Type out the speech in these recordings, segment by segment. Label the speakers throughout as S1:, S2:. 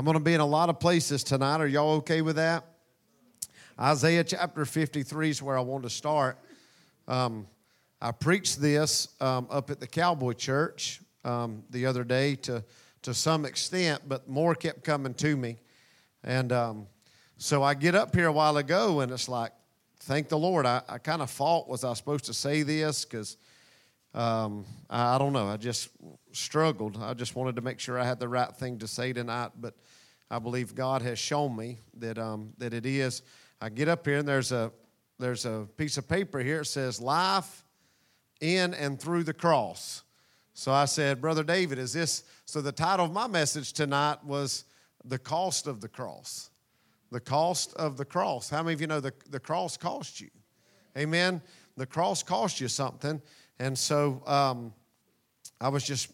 S1: I'm going to be in a lot of places tonight. Are y'all okay with that? Isaiah chapter 53 is where I want to start. Um, I preached this um, up at the Cowboy Church um, the other day to, to some extent, but more kept coming to me. And um, so I get up here a while ago, and it's like, thank the Lord. I, I kind of fought, was I supposed to say this? Because um, I, I, don't know. I just struggled. I just wanted to make sure I had the right thing to say tonight, but I believe God has shown me that, um, that it is. I get up here, and there's a, there's a piece of paper here. It says, Life in and through the cross. So I said, Brother David, is this? So the title of my message tonight was The Cost of the Cross. The cost of the cross. How many of you know the, the cross cost you? Amen. The cross cost you something. And so um, I was just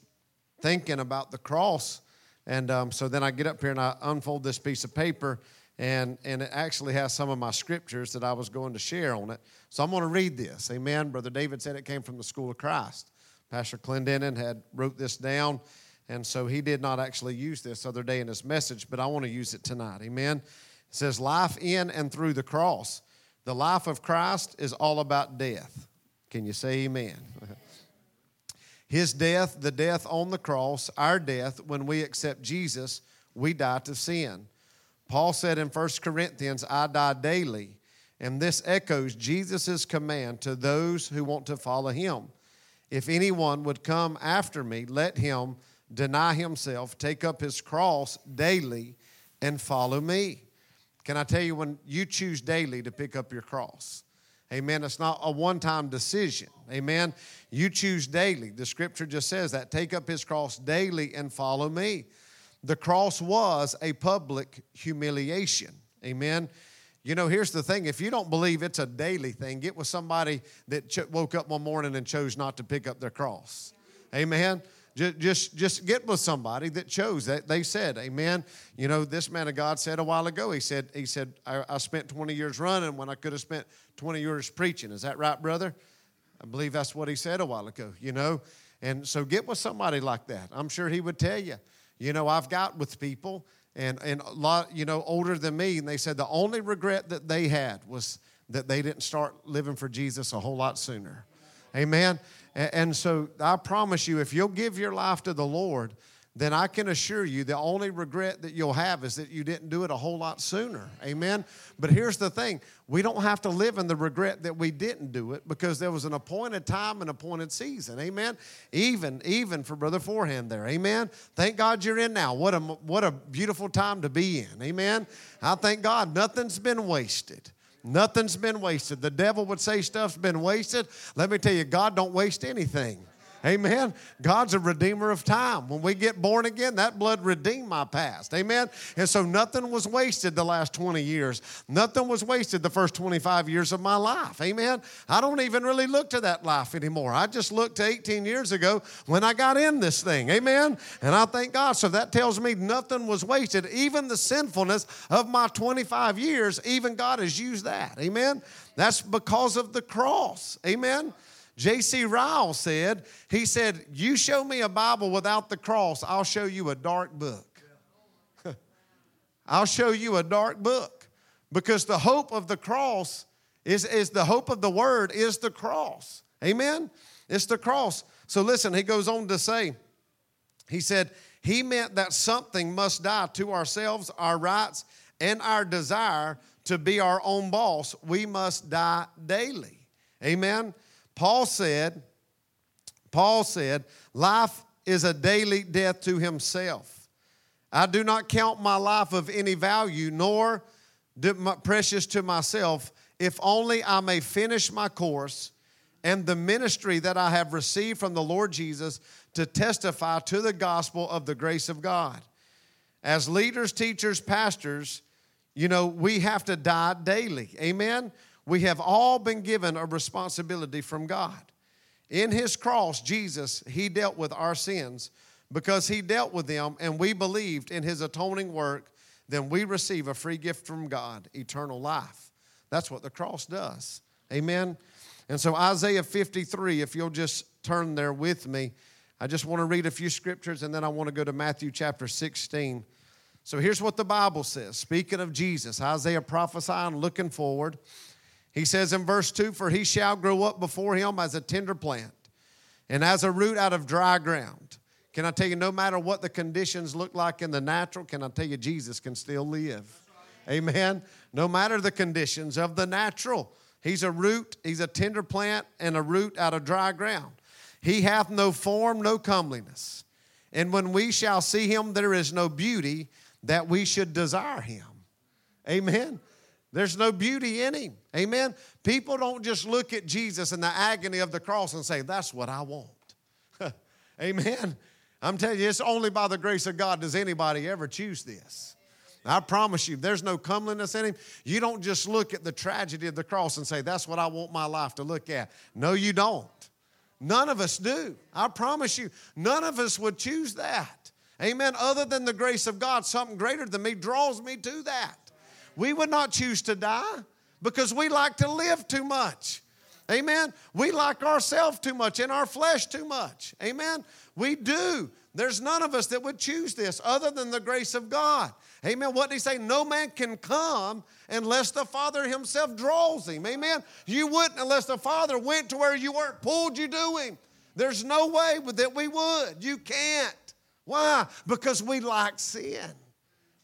S1: thinking about the cross. And um, so then I get up here and I unfold this piece of paper, and, and it actually has some of my scriptures that I was going to share on it. So I'm going to read this. Amen. Brother David said it came from the School of Christ. Pastor Clendenin had wrote this down, and so he did not actually use this other day in his message, but I want to use it tonight. Amen. It says, Life in and through the cross. The life of Christ is all about death. Can you say amen? His death, the death on the cross, our death, when we accept Jesus, we die to sin. Paul said in 1 Corinthians, I die daily. And this echoes Jesus' command to those who want to follow him. If anyone would come after me, let him deny himself, take up his cross daily, and follow me. Can I tell you, when you choose daily to pick up your cross, amen, it's not a one time decision, amen. You choose daily. The scripture just says that take up his cross daily and follow me. The cross was a public humiliation, amen. You know, here's the thing if you don't believe it's a daily thing, get with somebody that ch- woke up one morning and chose not to pick up their cross. Amen. Just, just, just get with somebody that chose that. They said, Amen. You know, this man of God said a while ago, he said, he said, I, I spent 20 years running when I could have spent 20 years preaching. Is that right, brother? I believe that's what he said a while ago, you know. And so get with somebody like that. I'm sure he would tell you. You know, I've got with people and, and a lot, you know, older than me, and they said the only regret that they had was that they didn't start living for Jesus a whole lot sooner. Amen. And, so I promise you, if you'll give your life to the Lord, then I can assure you the only regret that you'll have is that you didn't do it a whole lot sooner. Amen. But here's the thing we don't have to live in the regret that we didn't do it because there was an appointed time and appointed season. Amen. Even, even for Brother Forehand there. Amen. Thank God you're in now. What a, what a beautiful time to be in. Amen. I thank God nothing's been wasted. Nothing's been wasted. The devil would say stuff's been wasted. Let me tell you, God don't waste anything. Amen. God's a redeemer of time. When we get born again, that blood redeemed my past. Amen. And so nothing was wasted the last 20 years. Nothing was wasted the first 25 years of my life. Amen. I don't even really look to that life anymore. I just look to 18 years ago when I got in this thing. Amen. And I thank God. So that tells me nothing was wasted. Even the sinfulness of my 25 years, even God has used that. Amen. That's because of the cross. Amen. J.C. Ryle said, he said, You show me a Bible without the cross, I'll show you a dark book. I'll show you a dark book because the hope of the cross is, is the hope of the word is the cross. Amen? It's the cross. So listen, he goes on to say, he said, he meant that something must die to ourselves, our rights, and our desire to be our own boss. We must die daily. Amen? Paul said, Paul said, life is a daily death to himself. I do not count my life of any value, nor precious to myself, if only I may finish my course and the ministry that I have received from the Lord Jesus to testify to the gospel of the grace of God. As leaders, teachers, pastors, you know, we have to die daily. Amen? We have all been given a responsibility from God. In his cross, Jesus, he dealt with our sins because he dealt with them and we believed in his atoning work, then we receive a free gift from God, eternal life. That's what the cross does. Amen. And so, Isaiah 53, if you'll just turn there with me, I just want to read a few scriptures and then I want to go to Matthew chapter 16. So here's what the Bible says. Speaking of Jesus, Isaiah prophesying, looking forward. He says in verse 2 For he shall grow up before him as a tender plant and as a root out of dry ground. Can I tell you, no matter what the conditions look like in the natural, can I tell you, Jesus can still live? Amen. No matter the conditions of the natural, he's a root, he's a tender plant, and a root out of dry ground. He hath no form, no comeliness. And when we shall see him, there is no beauty that we should desire him. Amen. There's no beauty in him. Amen. People don't just look at Jesus and the agony of the cross and say, That's what I want. Amen. I'm telling you, it's only by the grace of God does anybody ever choose this. I promise you, there's no comeliness in him. You don't just look at the tragedy of the cross and say, That's what I want my life to look at. No, you don't. None of us do. I promise you, none of us would choose that. Amen. Other than the grace of God, something greater than me draws me to that. We would not choose to die because we like to live too much. Amen. We like ourselves too much and our flesh too much. Amen. We do. There's none of us that would choose this other than the grace of God. Amen. What did he say? No man can come unless the Father himself draws him. Amen. You wouldn't unless the Father went to where you weren't, pulled you to him. There's no way that we would. You can't. Why? Because we like sin.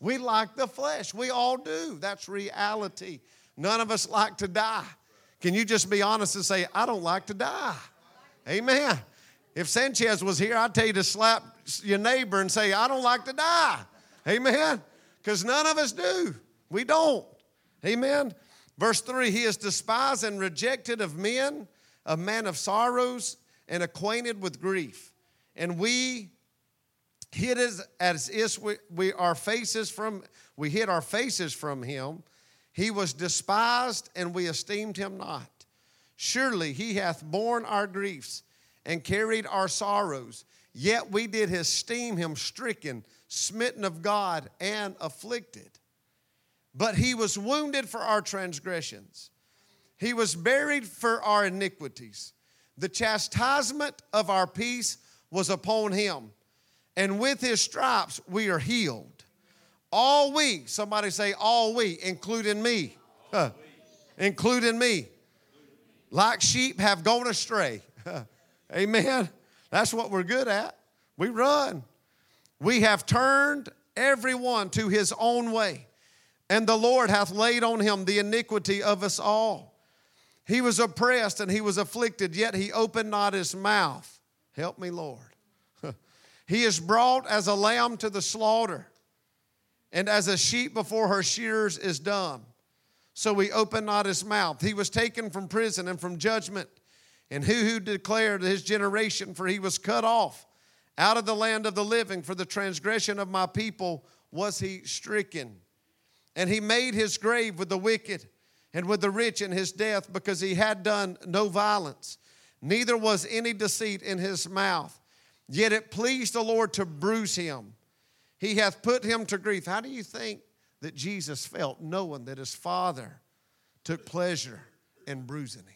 S1: We like the flesh. We all do. That's reality. None of us like to die. Can you just be honest and say, I don't like to die? Amen. If Sanchez was here, I'd tell you to slap your neighbor and say, I don't like to die. Amen. Because none of us do. We don't. Amen. Verse 3 He is despised and rejected of men, a man of sorrows and acquainted with grief. And we hid as, as is we, we our faces from we hid our faces from him. He was despised and we esteemed him not. Surely he hath borne our griefs and carried our sorrows. Yet we did esteem him stricken smitten of god and afflicted. But he was wounded for our transgressions. He was buried for our iniquities. The chastisement of our peace was upon him and with his stripes we are healed. All we, somebody say, all we, including me, huh, including me, like sheep have gone astray. Amen. That's what we're good at. We run. We have turned everyone to his own way, and the Lord hath laid on him the iniquity of us all. He was oppressed and he was afflicted, yet he opened not his mouth. Help me, Lord. He is brought as a lamb to the slaughter, and as a sheep before her shearers is dumb. So he opened not his mouth. He was taken from prison and from judgment. And who who declared his generation, for he was cut off out of the land of the living, for the transgression of my people was he stricken. And he made his grave with the wicked and with the rich in his death, because he had done no violence, neither was any deceit in his mouth. Yet it pleased the Lord to bruise him. He hath put him to grief. How do you think that Jesus felt knowing that his Father took pleasure in bruising him?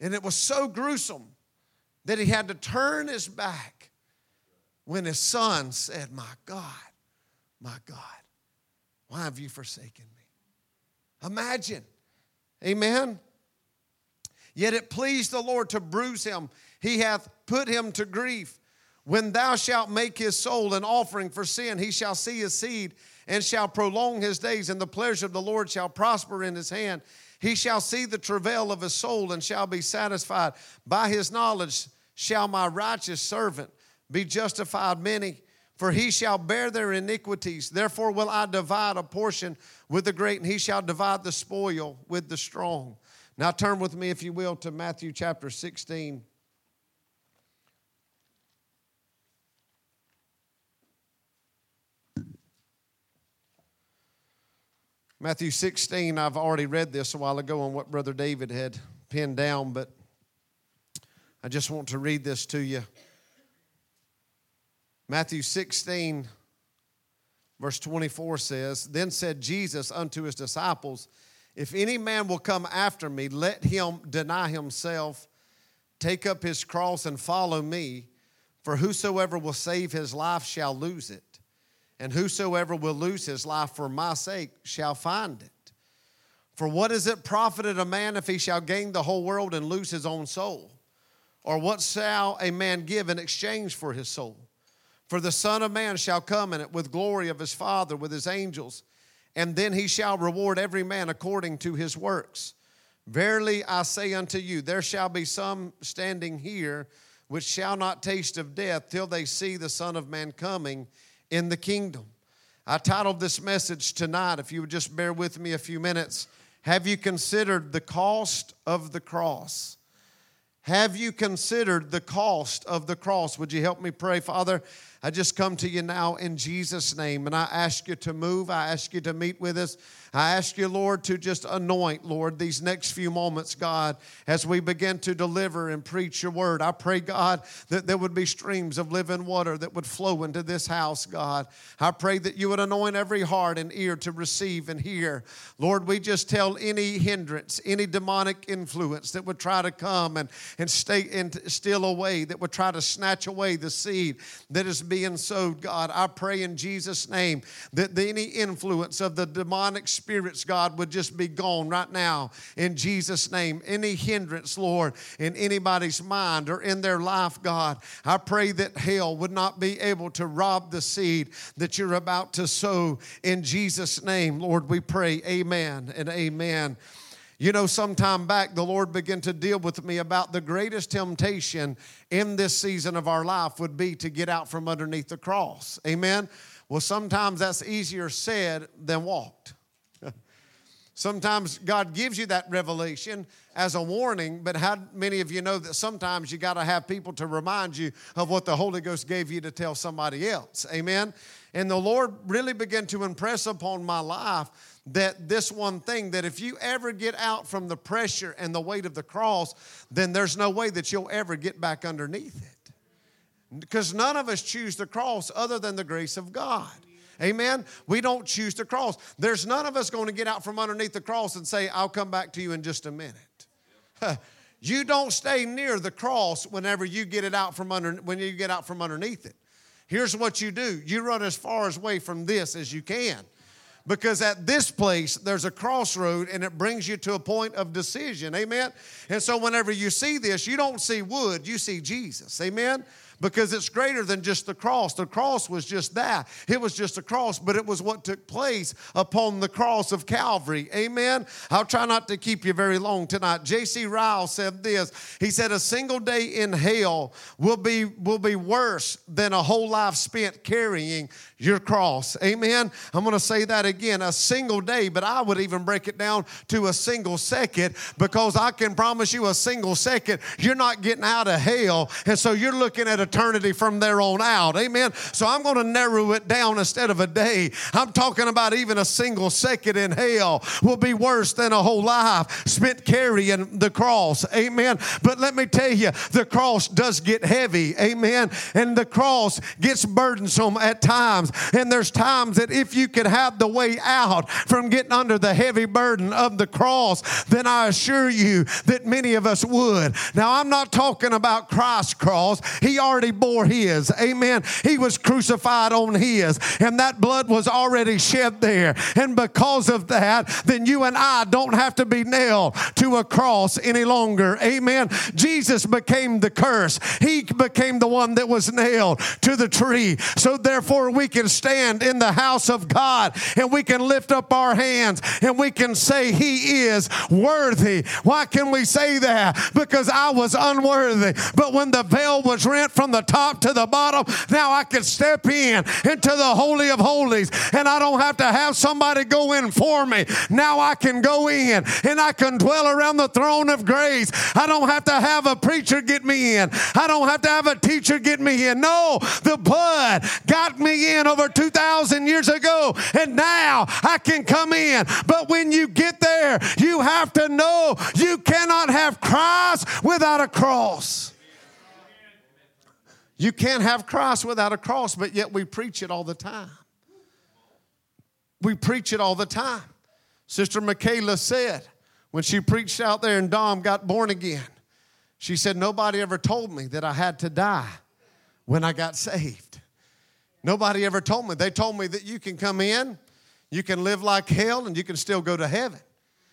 S1: And it was so gruesome that he had to turn his back when his son said, My God, my God, why have you forsaken me? Imagine. Amen. Yet it pleased the Lord to bruise him. He hath put him to grief. When thou shalt make his soul an offering for sin, he shall see his seed and shall prolong his days, and the pleasure of the Lord shall prosper in his hand. He shall see the travail of his soul and shall be satisfied. By his knowledge shall my righteous servant be justified many, for he shall bear their iniquities. Therefore will I divide a portion with the great, and he shall divide the spoil with the strong. Now turn with me, if you will, to Matthew chapter 16. Matthew 16, I've already read this a while ago on what Brother David had pinned down, but I just want to read this to you. Matthew 16, verse 24 says, Then said Jesus unto his disciples, If any man will come after me, let him deny himself, take up his cross, and follow me. For whosoever will save his life shall lose it and whosoever will lose his life for my sake shall find it. For what is it profited a man if he shall gain the whole world and lose his own soul? Or what shall a man give in exchange for his soul? For the Son of Man shall come in it with glory of his Father with his angels, and then he shall reward every man according to his works. Verily I say unto you, there shall be some standing here which shall not taste of death till they see the Son of Man coming in the kingdom. I titled this message tonight, if you would just bear with me a few minutes. Have you considered the cost of the cross? Have you considered the cost of the cross? Would you help me pray, Father? I just come to you now in Jesus' name and I ask you to move. I ask you to meet with us. I ask you, Lord, to just anoint, Lord, these next few moments, God, as we begin to deliver and preach your word. I pray, God, that there would be streams of living water that would flow into this house, God. I pray that you would anoint every heart and ear to receive and hear. Lord, we just tell any hindrance, any demonic influence that would try to come and, and stay and steal away, that would try to snatch away the seed that is being sowed, God. I pray in Jesus' name that the, any influence of the demonic spirits, God, would just be gone right now in Jesus' name. Any hindrance, Lord, in anybody's mind or in their life, God, I pray that hell would not be able to rob the seed that you're about to sow in Jesus' name. Lord, we pray, amen and amen. You know, some time back, the Lord began to deal with me about the greatest temptation in this season of our life would be to get out from underneath the cross. Amen. Well, sometimes that's easier said than walked. Sometimes God gives you that revelation as a warning, but how many of you know that sometimes you got to have people to remind you of what the Holy Ghost gave you to tell somebody else? Amen. And the Lord really began to impress upon my life that this one thing that if you ever get out from the pressure and the weight of the cross, then there's no way that you'll ever get back underneath it. Because none of us choose the cross other than the grace of God. Amen. We don't choose the cross. There's none of us going to get out from underneath the cross and say, I'll come back to you in just a minute. you don't stay near the cross whenever you get it out from under when you get out from underneath it. Here's what you do. You run as far away from this as you can. Because at this place, there's a crossroad and it brings you to a point of decision. Amen. And so, whenever you see this, you don't see wood, you see Jesus. Amen because it's greater than just the cross. The cross was just that. It was just a cross, but it was what took place upon the cross of Calvary. Amen. I'll try not to keep you very long tonight. J.C. Ryle said this. He said, A single day in hell will be, will be worse than a whole life spent carrying your cross. Amen. I'm going to say that again a single day, but I would even break it down to a single second because I can promise you a single second, you're not getting out of hell. And so you're looking at eternity from there on out. Amen. So I'm going to narrow it down instead of a day. I'm talking about even a single second in hell will be worse than a whole life spent carrying the cross. Amen. But let me tell you, the cross does get heavy. Amen. And the cross gets burdensome at times. And there's times that if you could have the way out from getting under the heavy burden of the cross, then I assure you that many of us would. Now, I'm not talking about Christ's cross. He already already bore his. Amen. He was crucified on his, and that blood was already shed there. And because of that, then you and I don't have to be nailed to a cross any longer. Amen. Jesus became the curse, he became the one that was nailed to the tree. So therefore, we can stand in the house of God and we can lift up our hands and we can say, He is worthy. Why can we say that? Because I was unworthy. But when the veil was rent from from the top to the bottom. Now I can step in into the Holy of Holies and I don't have to have somebody go in for me. Now I can go in and I can dwell around the throne of grace. I don't have to have a preacher get me in. I don't have to have a teacher get me in. No, the blood got me in over 2,000 years ago and now I can come in. But when you get there, you have to know you cannot have Christ without a cross. You can't have Christ without a cross, but yet we preach it all the time. We preach it all the time. Sister Michaela said when she preached out there and Dom got born again, she said, Nobody ever told me that I had to die when I got saved. Nobody ever told me. They told me that you can come in, you can live like hell, and you can still go to heaven.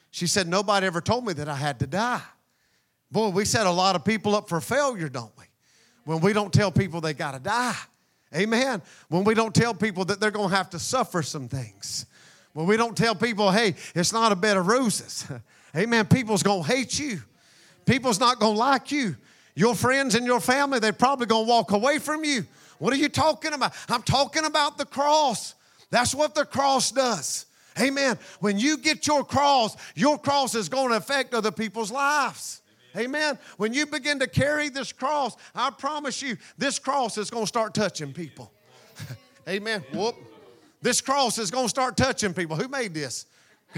S1: She said, Nobody ever told me that I had to die. Boy, we set a lot of people up for failure, don't we? When we don't tell people they got to die. Amen. When we don't tell people that they're going to have to suffer some things. When we don't tell people, hey, it's not a bed of roses. Amen. People's going to hate you. People's not going to like you. Your friends and your family, they're probably going to walk away from you. What are you talking about? I'm talking about the cross. That's what the cross does. Amen. When you get your cross, your cross is going to affect other people's lives. Amen. When you begin to carry this cross, I promise you, this cross is going to start touching people. Amen. Whoop. This cross is going to start touching people. Who made this?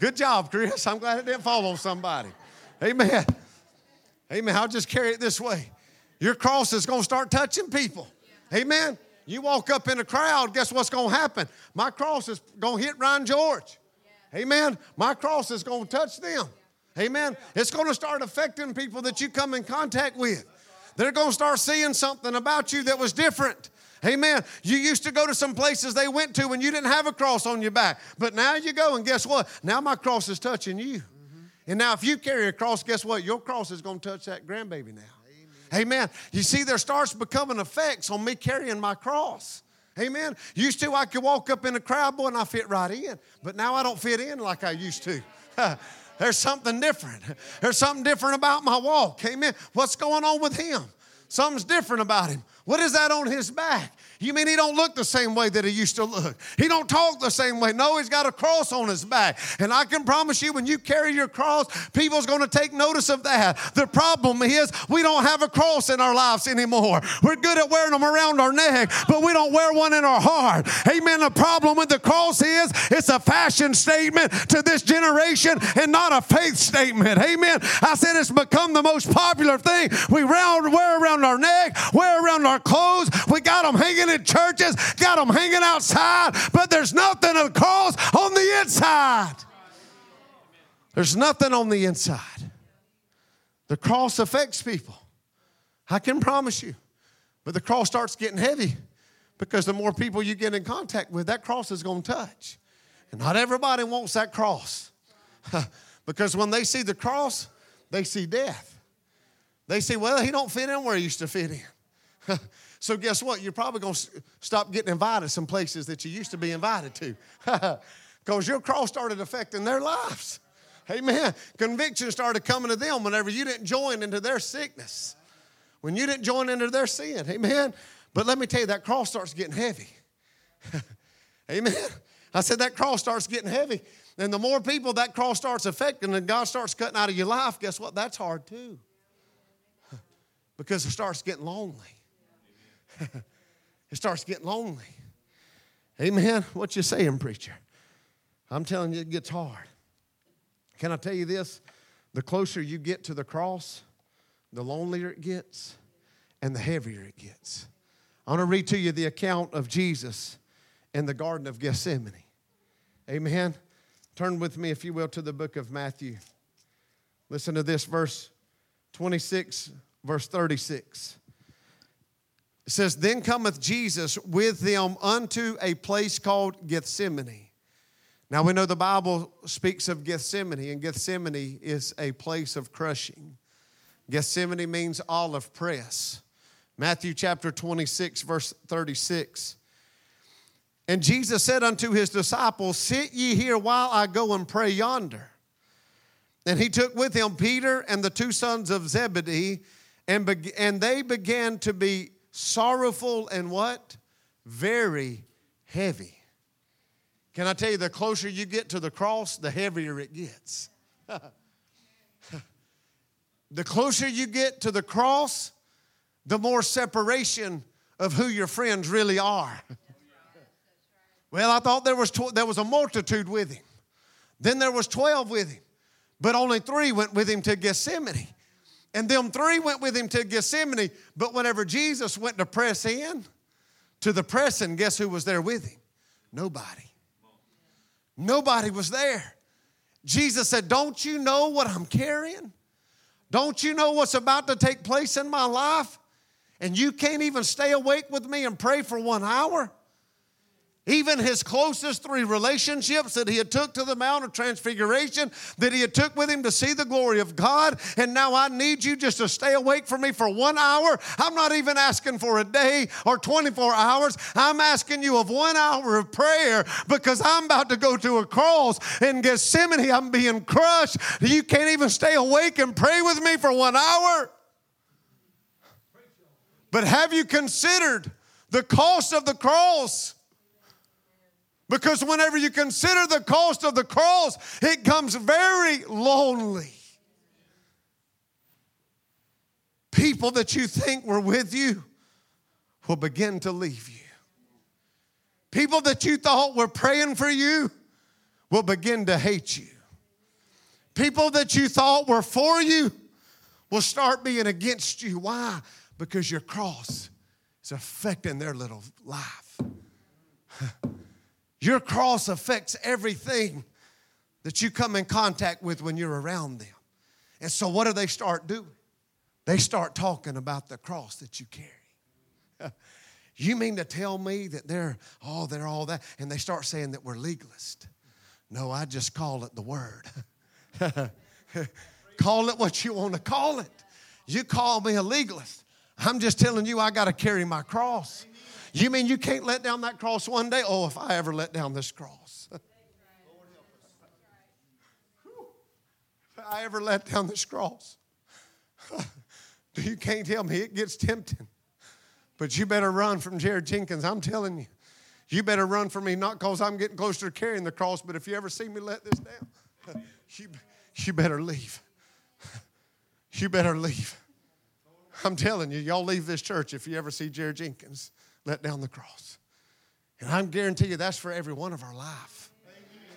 S1: Good job, Chris. I'm glad it didn't fall on somebody. Amen. Amen. I'll just carry it this way. Your cross is going to start touching people. Amen. You walk up in a crowd, guess what's going to happen? My cross is going to hit Ryan George. Amen. My cross is going to touch them. Amen. It's going to start affecting people that you come in contact with. They're going to start seeing something about you that was different. Amen. You used to go to some places they went to when you didn't have a cross on your back. But now you go, and guess what? Now my cross is touching you. Mm-hmm. And now if you carry a cross, guess what? Your cross is going to touch that grandbaby now. Amen. You see, there starts becoming effects on me carrying my cross. Amen. Used to, I could walk up in a crowd, boy, and I fit right in. But now I don't fit in like I used to. There's something different. There's something different about my walk. Amen. What's going on with him? Something's different about him. What is that on his back? You mean he don't look the same way that he used to look? He don't talk the same way. No, he's got a cross on his back. And I can promise you when you carry your cross, people's going to take notice of that. The problem is we don't have a cross in our lives anymore. We're good at wearing them around our neck, but we don't wear one in our heart. Amen. The problem with the cross is it's a fashion statement to this generation and not a faith statement. Amen. I said it's become the most popular thing we round wear around our neck, wear around our clothes. We got them hanging in churches, got them hanging outside, but there's nothing of the cross on the inside. There's nothing on the inside. The cross affects people. I can promise you. But the cross starts getting heavy because the more people you get in contact with, that cross is going to touch. And not everybody wants that cross. because when they see the cross, they see death. They say, well, he don't fit in where he used to fit in. So guess what? You're probably going to stop getting invited some places that you used to be invited to. Because your cross started affecting their lives. Amen. Conviction started coming to them whenever you didn't join into their sickness. When you didn't join into their sin. Amen. But let me tell you, that cross starts getting heavy. Amen. I said that cross starts getting heavy. And the more people that cross starts affecting and God starts cutting out of your life, guess what? That's hard too. Because it starts getting lonely. it starts getting lonely. Amen. What you saying, preacher? I'm telling you, it gets hard. Can I tell you this? The closer you get to the cross, the lonelier it gets and the heavier it gets. I want to read to you the account of Jesus in the Garden of Gethsemane. Amen. Turn with me, if you will, to the book of Matthew. Listen to this, verse 26, verse 36. It says, Then cometh Jesus with them unto a place called Gethsemane. Now we know the Bible speaks of Gethsemane, and Gethsemane is a place of crushing. Gethsemane means olive press. Matthew chapter 26, verse 36. And Jesus said unto his disciples, Sit ye here while I go and pray yonder. And he took with him Peter and the two sons of Zebedee, and, be- and they began to be sorrowful and what? Very heavy. Can I tell you, the closer you get to the cross, the heavier it gets. the closer you get to the cross, the more separation of who your friends really are. well, I thought there was, tw- there was a multitude with him. Then there was 12 with him, but only three went with him to Gethsemane. And them three went with him to Gethsemane. But whenever Jesus went to press in to the pressing, guess who was there with him? Nobody. Nobody was there. Jesus said, Don't you know what I'm carrying? Don't you know what's about to take place in my life? And you can't even stay awake with me and pray for one hour? Even his closest three relationships that he had took to the Mount of Transfiguration, that he had took with him to see the glory of God, and now I need you just to stay awake for me for one hour. I'm not even asking for a day or 24 hours. I'm asking you of one hour of prayer because I'm about to go to a cross in Gethsemane. I'm being crushed. You can't even stay awake and pray with me for one hour. But have you considered the cost of the cross? Because whenever you consider the cost of the cross, it comes very lonely. People that you think were with you will begin to leave you. People that you thought were praying for you will begin to hate you. People that you thought were for you will start being against you. Why? Because your cross is affecting their little life. Your cross affects everything that you come in contact with when you're around them. And so, what do they start doing? They start talking about the cross that you carry. you mean to tell me that they're, oh, they're all that? And they start saying that we're legalist. No, I just call it the word. call it what you want to call it. You call me a legalist. I'm just telling you, I got to carry my cross. You mean you can't let down that cross one day? Oh, if I ever let down this cross. if I ever let down this cross. you can't tell me it gets tempting. But you better run from Jared Jenkins. I'm telling you. You better run from me, not because I'm getting closer to carrying the cross, but if you ever see me let this down, you, you better leave. You better leave. I'm telling you, y'all leave this church if you ever see Jared Jenkins let down the cross. And I'm guarantee you that's for every one of our life.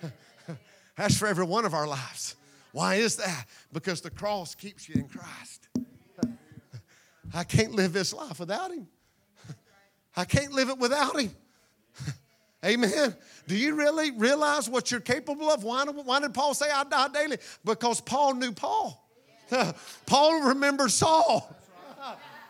S1: that's for every one of our lives. Why is that? Because the cross keeps you in Christ. I can't live this life without Him. I can't live it without Him. Amen. Do you really realize what you're capable of? Why, why did Paul say, I die daily? Because Paul knew Paul. Paul remembered Saul.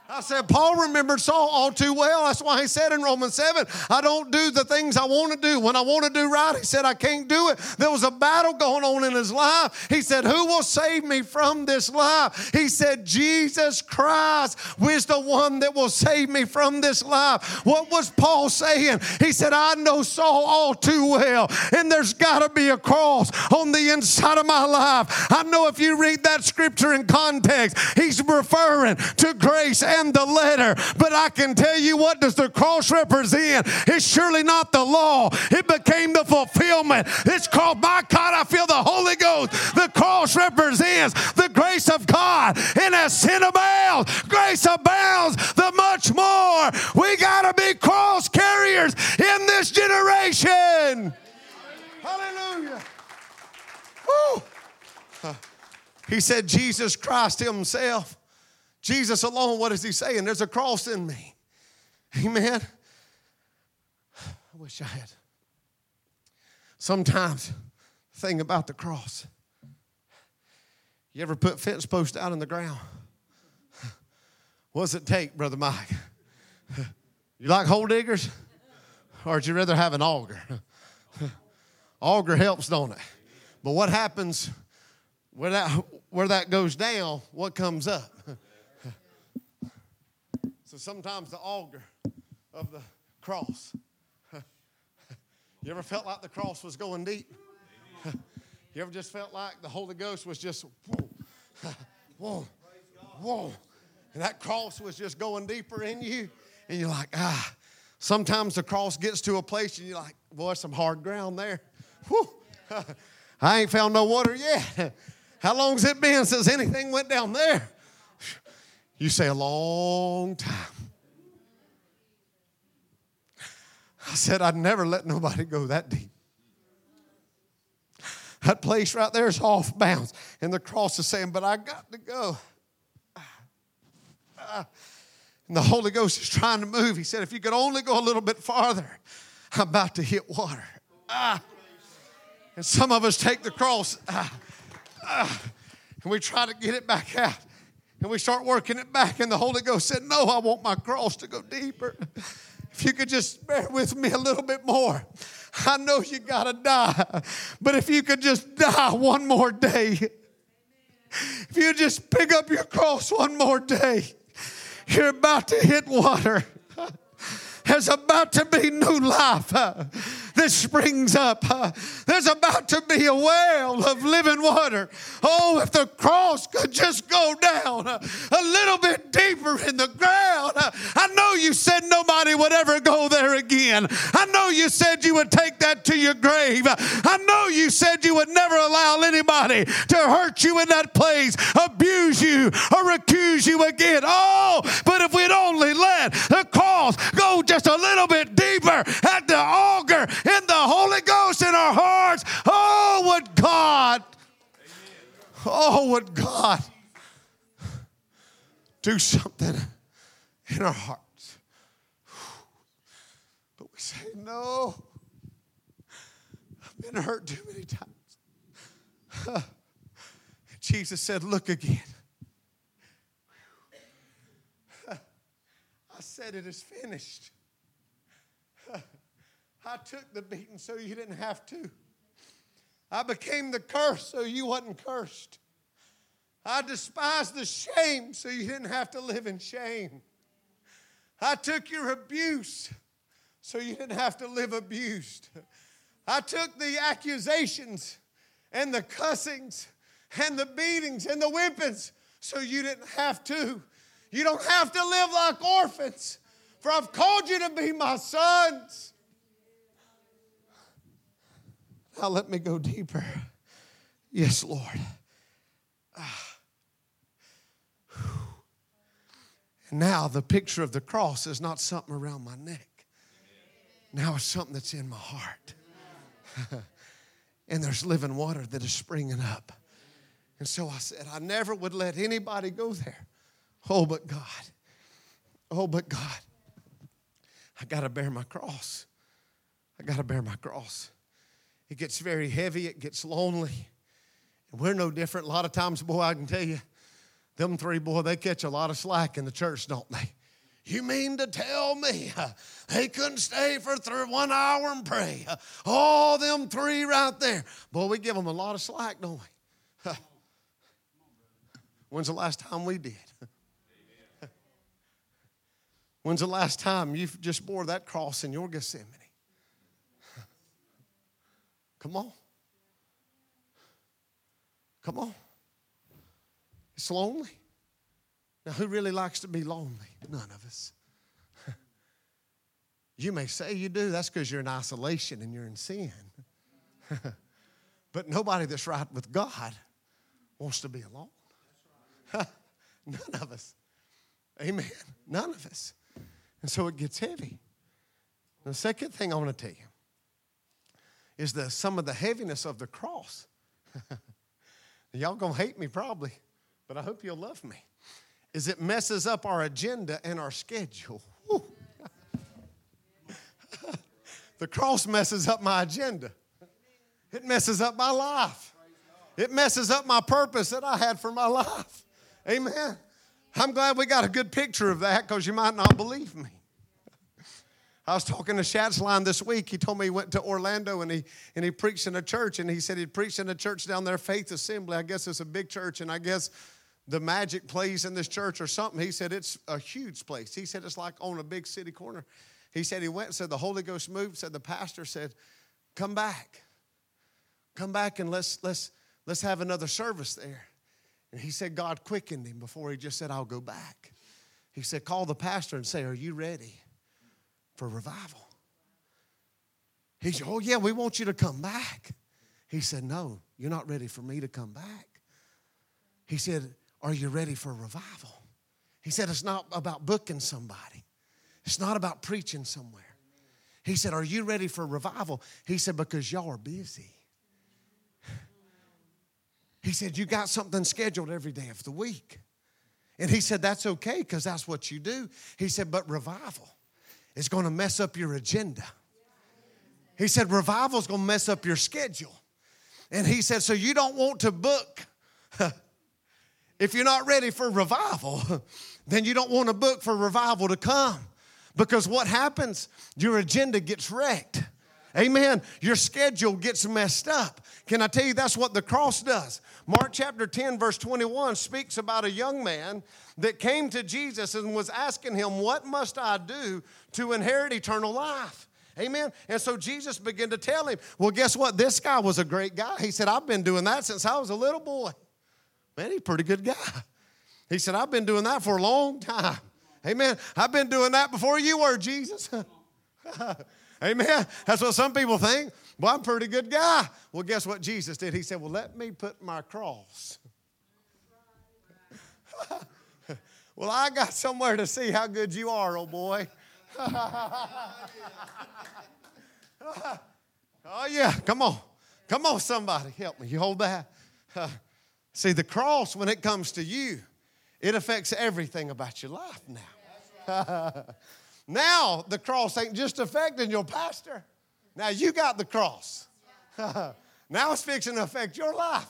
S1: I said, Paul remembered Saul all too well. That's why he said in Romans 7, I don't do the things I want to do. When I want to do right, he said, I can't do it. There was a battle going on in his life. He said, Who will save me from this life? He said, Jesus Christ is the one that will save me from this life. What was Paul saying? He said, I know Saul all too well, and there's got to be a cross on the inside of my life. I know if you read that scripture in context, he's referring to grace and the letter. But I can tell you what does the cross represent? It's surely not the law. It became the fulfillment. It's called my God, I feel the Holy Ghost. The cross represents the grace of God. And as sin abounds, grace abounds the much more. We got to be cross carriers in this generation. Hallelujah. Woo. He said, Jesus Christ Himself Jesus alone, what is he saying? There's a cross in me. Amen. I wish I had. Sometimes, thing about the cross. You ever put fence post out in the ground? What does it take, Brother Mike? You like hole diggers? Or would you rather have an auger? auger helps, don't it? But what happens where that, where that goes down, what comes up? So sometimes the auger of the cross. you ever felt like the cross was going deep? you ever just felt like the Holy Ghost was just whoa, whoa, whoa, and that cross was just going deeper in you, and you're like, ah. Sometimes the cross gets to a place and you're like, boy, some hard ground there. I ain't found no water yet. How long's it been since anything went down there? You say a long time. I said, I'd never let nobody go that deep. That place right there is off bounds. And the cross is saying, But I got to go. And the Holy Ghost is trying to move. He said, If you could only go a little bit farther, I'm about to hit water. Ah. And some of us take the cross ah, ah, and we try to get it back out. And we start working it back, and the Holy Ghost said, No, I want my cross to go deeper. If you could just bear with me a little bit more. I know you got to die, but if you could just die one more day, if you just pick up your cross one more day, you're about to hit water. There's about to be new life that springs up. Uh, there's about to be a well of living water. Oh, if the cross could just go down uh, a little bit deeper in the ground. Uh, I know you said nobody would ever go there again. I know you said you would take that to your grave. I know you said you would never allow anybody to hurt you in that place, abuse you, or accuse you again. Oh, but if we'd only let the cross go just a little bit deeper at the auger in the Holy Ghost in our hearts. Oh, would God, oh, would God do something in our hearts? But we say, no, I've been hurt too many times. Jesus said, Look again. I said, It is finished. I took the beating so you didn't have to. I became the curse so you wasn't cursed. I despised the shame so you didn't have to live in shame. I took your abuse so you didn't have to live abused. I took the accusations and the cussings and the beatings and the whippings so you didn't have to. You don't have to live like orphans, for I've called you to be my sons. Now let me go deeper. Yes, Lord. Ah. And now the picture of the cross is not something around my neck. Now it's something that's in my heart. and there's living water that is springing up. And so I said, I never would let anybody go there. Oh, but God. Oh, but God. I got to bear my cross. I got to bear my cross. It gets very heavy, it gets lonely. And we're no different. A lot of times, boy, I can tell you, them three, boy, they catch a lot of slack in the church, don't they? You mean to tell me uh, they couldn't stay for three, one hour and pray? All them three right there. Boy, we give them a lot of slack, don't we? When's the last time we did? When's the last time you just bore that cross in your Gethsemane? Come on. Come on. It's lonely. Now, who really likes to be lonely? None of us. you may say you do. That's because you're in isolation and you're in sin. but nobody that's right with God wants to be alone. None of us. Amen. None of us. And so it gets heavy. The second thing I want to tell you is the some of the heaviness of the cross. Y'all gonna hate me probably, but I hope you'll love me. Is it messes up our agenda and our schedule. the cross messes up my agenda. It messes up my life. It messes up my purpose that I had for my life. Amen. I'm glad we got a good picture of that because you might not believe me. I was talking to Schatzline this week. He told me he went to Orlando and he and he preached in a church and he said he preached in a church down there, Faith Assembly. I guess it's a big church and I guess the magic plays in this church or something. He said it's a huge place. He said it's like on a big city corner. He said he went and said the Holy Ghost moved. Said the pastor said, "Come back, come back and let's let's let's have another service there." And he said God quickened him before he just said, "I'll go back." He said, "Call the pastor and say, are you ready?" For revival. He said, Oh, yeah, we want you to come back. He said, No, you're not ready for me to come back. He said, Are you ready for revival? He said, It's not about booking somebody, it's not about preaching somewhere. He said, Are you ready for revival? He said, Because y'all are busy. He said, You got something scheduled every day of the week. And he said, That's okay because that's what you do. He said, But revival is going to mess up your agenda. He said, revival is going to mess up your schedule. And he said, so you don't want to book If you're not ready for revival, then you don't want a book for revival to come. Because what happens? Your agenda gets wrecked. Amen. Your schedule gets messed up. Can I tell you that's what the cross does? Mark chapter 10, verse 21 speaks about a young man that came to Jesus and was asking him, What must I do to inherit eternal life? Amen. And so Jesus began to tell him, Well, guess what? This guy was a great guy. He said, I've been doing that since I was a little boy. Man, he's a pretty good guy. He said, I've been doing that for a long time. Amen. I've been doing that before you were, Jesus. Amen. That's what some people think. Well, I'm a pretty good guy. Well, guess what Jesus did? He said, Well, let me put my cross. well, I got somewhere to see how good you are, old boy. oh, yeah. Come on. Come on, somebody. Help me. You hold that. see, the cross, when it comes to you, it affects everything about your life now. Now, the cross ain't just affecting your pastor. Now, you got the cross. now it's fixing to affect your life.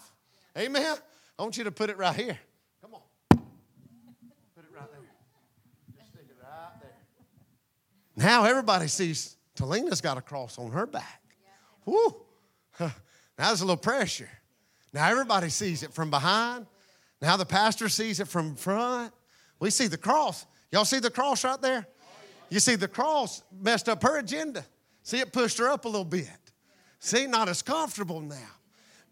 S1: Amen. I want you to put it right here. Come on. Put it right there. Just stick it right there. Now everybody sees Talina's got a cross on her back. Whoo. Now there's a little pressure. Now everybody sees it from behind. Now the pastor sees it from front. We see the cross. Y'all see the cross right there? You see, the cross messed up her agenda. See, it pushed her up a little bit. See, not as comfortable now.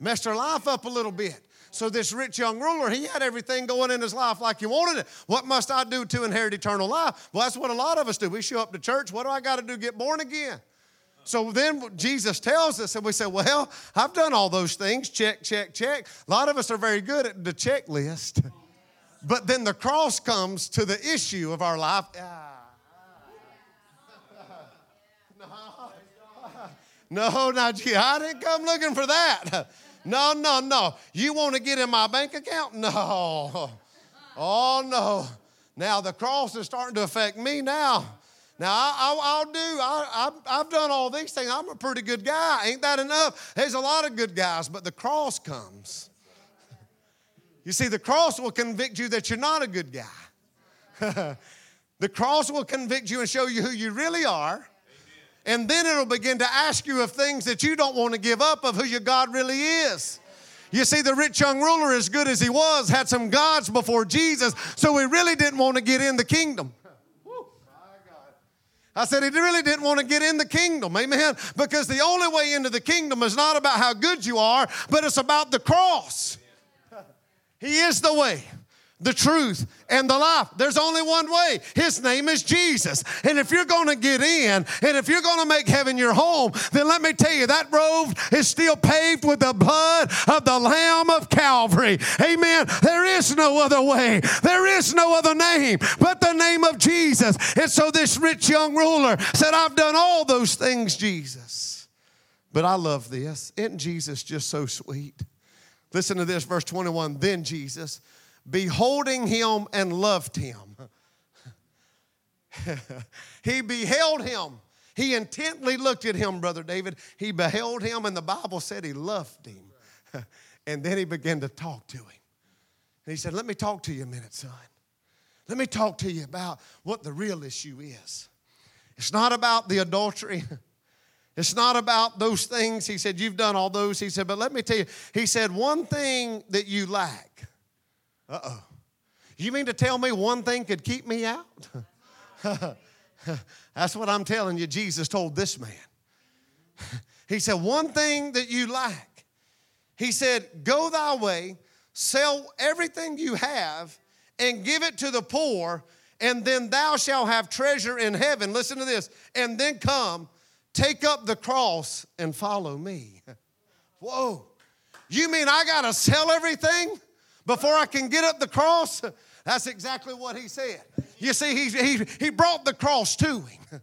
S1: Messed her life up a little bit. So, this rich young ruler, he had everything going in his life like he wanted it. What must I do to inherit eternal life? Well, that's what a lot of us do. We show up to church. What do I got to do get born again? So then Jesus tells us, and we say, Well, I've done all those things. Check, check, check. A lot of us are very good at the checklist. But then the cross comes to the issue of our life. Ah. No, not you. I didn't come looking for that. No, no, no. You want to get in my bank account? No. Oh, no. Now the cross is starting to affect me now. Now, I, will do, I, have done all these things. I'm a pretty good guy. Ain't that enough? There's a lot of good guys, but the cross comes. You see, the cross will convict you that you're not a good guy. the cross will convict you and show you who you really are. And then it'll begin to ask you of things that you don't want to give up of who your God really is. You see, the rich young ruler, as good as he was, had some gods before Jesus, so he really didn't want to get in the kingdom. I said he really didn't want to get in the kingdom, amen? Because the only way into the kingdom is not about how good you are, but it's about the cross. He is the way the truth, and the life. There's only one way. His name is Jesus. And if you're going to get in, and if you're going to make heaven your home, then let me tell you that road is still paved with the blood of the Lamb of Calvary. Amen. There is no other way. There is no other name but the name of Jesus. And so this rich young ruler said, I've done all those things, Jesus. But I love this. Isn't Jesus just so sweet? Listen to this, verse 21. Then Jesus beholding him and loved him. he beheld him. He intently looked at him, Brother David. He beheld him, and the Bible said he loved him. and then he began to talk to him. And he said, Let me talk to you a minute, son. Let me talk to you about what the real issue is. It's not about the adultery. It's not about those things. He said, You've done all those. He said, But let me tell you, he said, One thing that you lack uh oh. You mean to tell me one thing could keep me out? That's what I'm telling you, Jesus told this man. He said, One thing that you lack. He said, Go thy way, sell everything you have, and give it to the poor, and then thou shalt have treasure in heaven. Listen to this. And then come, take up the cross, and follow me. Whoa. You mean I got to sell everything? Before I can get up the cross? That's exactly what he said. You see, he, he, he brought the cross to him.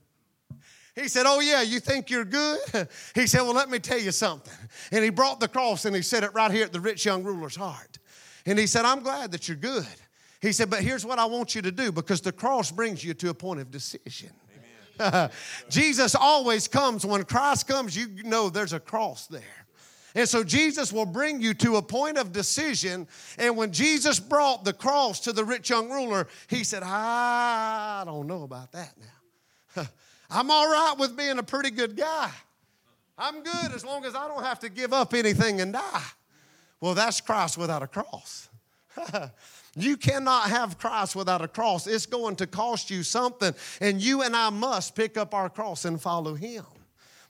S1: He said, Oh, yeah, you think you're good? He said, Well, let me tell you something. And he brought the cross and he set it right here at the rich young ruler's heart. And he said, I'm glad that you're good. He said, But here's what I want you to do because the cross brings you to a point of decision. Jesus always comes. When Christ comes, you know there's a cross there. And so Jesus will bring you to a point of decision. And when Jesus brought the cross to the rich young ruler, he said, I don't know about that now. I'm all right with being a pretty good guy. I'm good as long as I don't have to give up anything and die. Well, that's Christ without a cross. you cannot have Christ without a cross. It's going to cost you something, and you and I must pick up our cross and follow Him.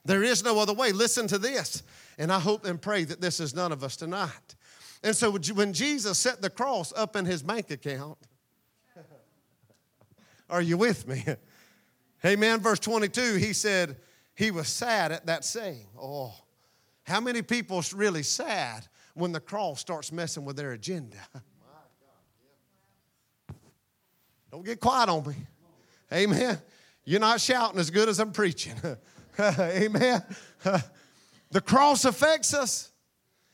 S1: There is no other way. Listen to this, and I hope and pray that this is none of us tonight. And so when Jesus set the cross up in his bank account, are you with me? Amen. Verse 22, he said he was sad at that saying. Oh, how many people really sad when the cross starts messing with their agenda? Don't get quiet on me. Amen. You're not shouting as good as I'm preaching. Amen. The cross affects us,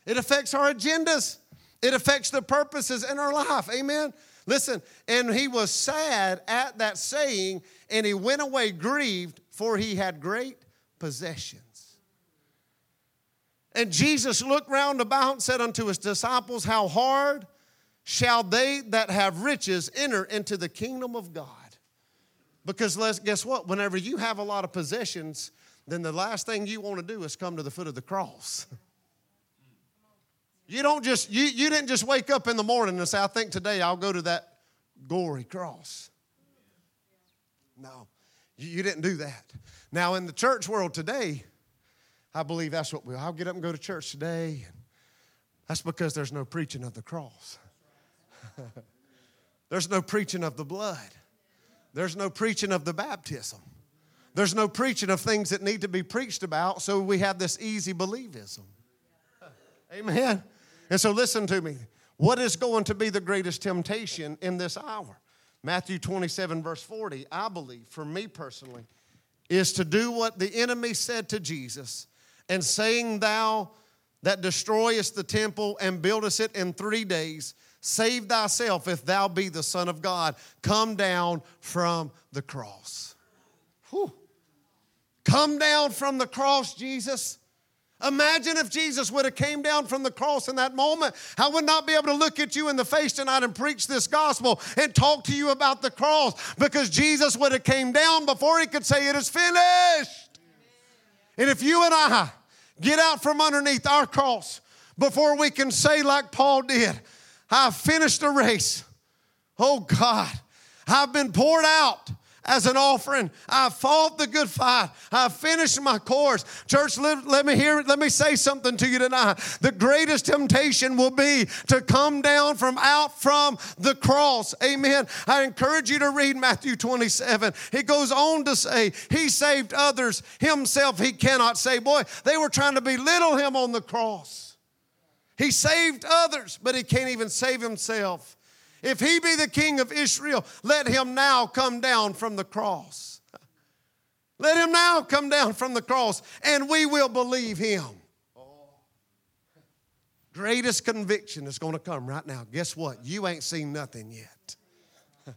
S1: it affects our agendas, it affects the purposes in our life. Amen. Listen, and he was sad at that saying, and he went away grieved, for he had great possessions. And Jesus looked round about and said unto his disciples, How hard shall they that have riches enter into the kingdom of God? Because guess what? Whenever you have a lot of possessions, then the last thing you want to do is come to the foot of the cross. You don't just, you, you didn't just wake up in the morning and say, I think today I'll go to that gory cross. No, you, you didn't do that. Now, in the church world today, I believe that's what we'll. I'll get up and go to church today. And that's because there's no preaching of the cross. there's no preaching of the blood. There's no preaching of the baptism. There's no preaching of things that need to be preached about, so we have this easy believism. Amen. And so listen to me. What is going to be the greatest temptation in this hour? Matthew 27, verse 40, I believe, for me personally, is to do what the enemy said to Jesus and saying, Thou that destroyest the temple and buildest it in three days, save thyself if thou be the Son of God. Come down from the cross. Whew. Come down from the cross, Jesus. Imagine if Jesus would have came down from the cross in that moment. I would not be able to look at you in the face tonight and preach this gospel and talk to you about the cross because Jesus would have came down before he could say it is finished. And if you and I get out from underneath our cross before we can say like Paul did, I've finished the race. Oh God, I've been poured out as an offering. I fought the good fight. I finished my course. Church, let, let me hear Let me say something to you tonight. The greatest temptation will be to come down from out from the cross. Amen. I encourage you to read Matthew 27. He goes on to say, He saved others, Himself He cannot save. Boy, they were trying to belittle Him on the cross. He saved others, but He can't even save Himself. If he be the king of Israel, let him now come down from the cross. Let him now come down from the cross, and we will believe him. Greatest conviction is going to come right now. Guess what? You ain't seen nothing yet.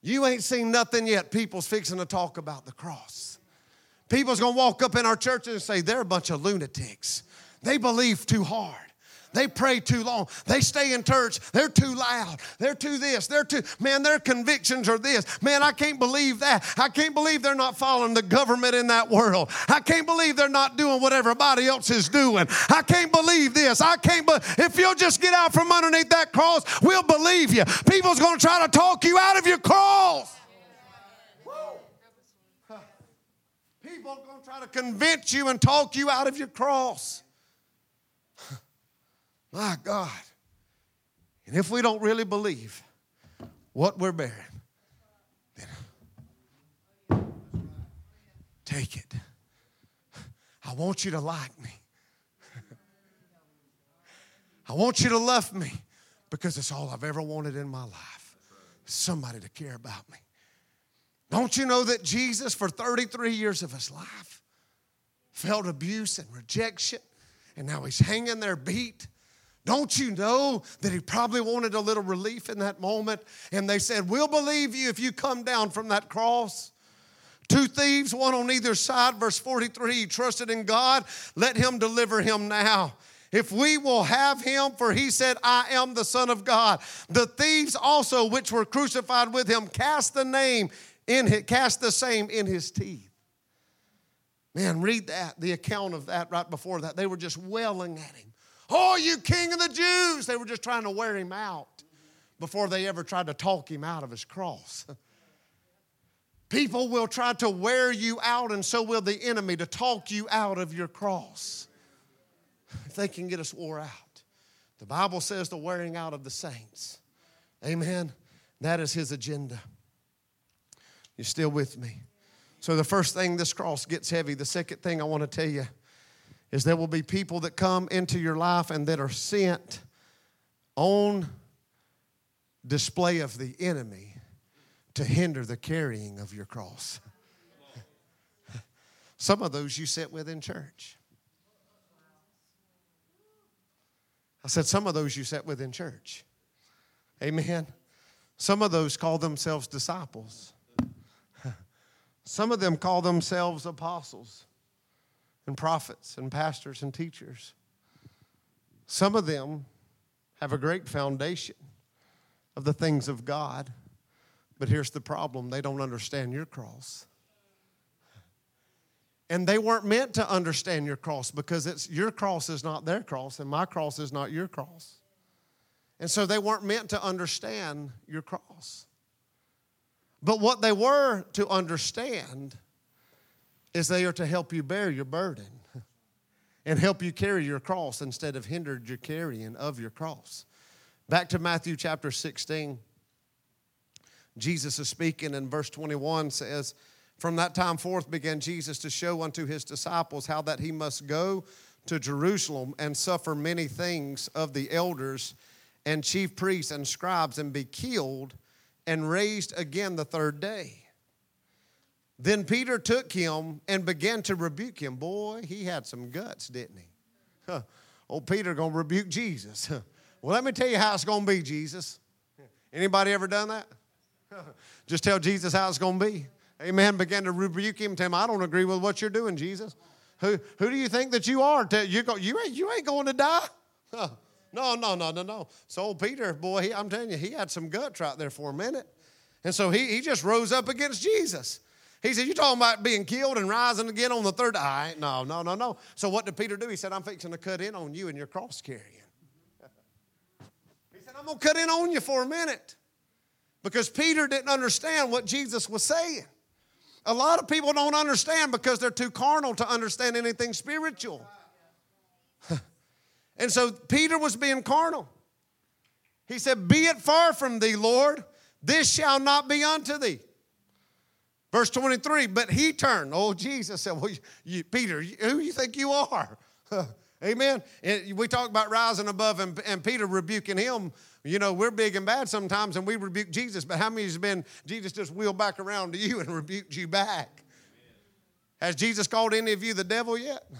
S1: You ain't seen nothing yet. People's fixing to talk about the cross. People's going to walk up in our churches and say, they're a bunch of lunatics. They believe too hard. They pray too long. They stay in church. They're too loud. They're too this. They're too, man, their convictions are this. Man, I can't believe that. I can't believe they're not following the government in that world. I can't believe they're not doing what everybody else is doing. I can't believe this. I can't, but if you'll just get out from underneath that cross, we'll believe you. People's going to try to talk you out of your cross. People are going to try to convince you and talk you out of your cross. My God. And if we don't really believe what we're bearing, then take it. I want you to like me. I want you to love me because it's all I've ever wanted in my life. Somebody to care about me. Don't you know that Jesus, for 33 years of his life, felt abuse and rejection, and now he's hanging there beat don't you know that he probably wanted a little relief in that moment? And they said, We'll believe you if you come down from that cross. Two thieves, one on either side, verse 43. He trusted in God, let him deliver him now. if we will have him, for he said, I am the Son of God. The thieves also, which were crucified with him, cast the name in his, cast the same in his teeth. Man, read that, the account of that right before that. They were just wailing at him. Oh, you king of the Jews! They were just trying to wear him out before they ever tried to talk him out of his cross. People will try to wear you out, and so will the enemy to talk you out of your cross. If they can get us wore out. The Bible says the wearing out of the saints. Amen. That is his agenda. You're still with me? So, the first thing this cross gets heavy. The second thing I want to tell you is there will be people that come into your life and that are sent on display of the enemy to hinder the carrying of your cross. Some of those you sit with in church. I said, some of those you sat with in church. Amen. Some of those call themselves disciples. Some of them call themselves apostles and prophets and pastors and teachers. Some of them have a great foundation of the things of God, but here's the problem they don't understand your cross. And they weren't meant to understand your cross because it's your cross is not their cross and my cross is not your cross. And so they weren't meant to understand your cross. But what they were to understand is they are to help you bear your burden and help you carry your cross instead of hindered your carrying of your cross. Back to Matthew chapter 16. Jesus is speaking, and verse 21 says, From that time forth began Jesus to show unto his disciples how that he must go to Jerusalem and suffer many things of the elders and chief priests and scribes and be killed and raised again the third day. Then Peter took him and began to rebuke him. Boy, he had some guts, didn't he? Huh. Old Peter gonna rebuke Jesus. Well, let me tell you how it's gonna be, Jesus. Anybody ever done that? Just tell Jesus how it's gonna be. Amen. Began to rebuke him, tell him, I don't agree with what you're doing, Jesus. Who, who do you think that you are? You, go, you, ain't, you ain't going to die. No, no, no, no, no. So old Peter, boy, he, I'm telling you, he had some guts right there for a minute. And so he, he just rose up against Jesus. He said, You talking about being killed and rising again on the third day? No, no, no, no. So what did Peter do? He said, I'm fixing to cut in on you and your cross carrying. he said, I'm going to cut in on you for a minute. Because Peter didn't understand what Jesus was saying. A lot of people don't understand because they're too carnal to understand anything spiritual. And so Peter was being carnal. He said, Be it far from thee, Lord, this shall not be unto thee. Verse 23, but he turned. Oh, Jesus said, Well, you, Peter, who you think you are? Amen. And we talk about rising above and, and, Peter rebuking him. You know, we're big and bad sometimes and we rebuke Jesus, but how many has been Jesus just wheeled back around to you and rebuked you back? Amen. Has Jesus called any of you the devil yet?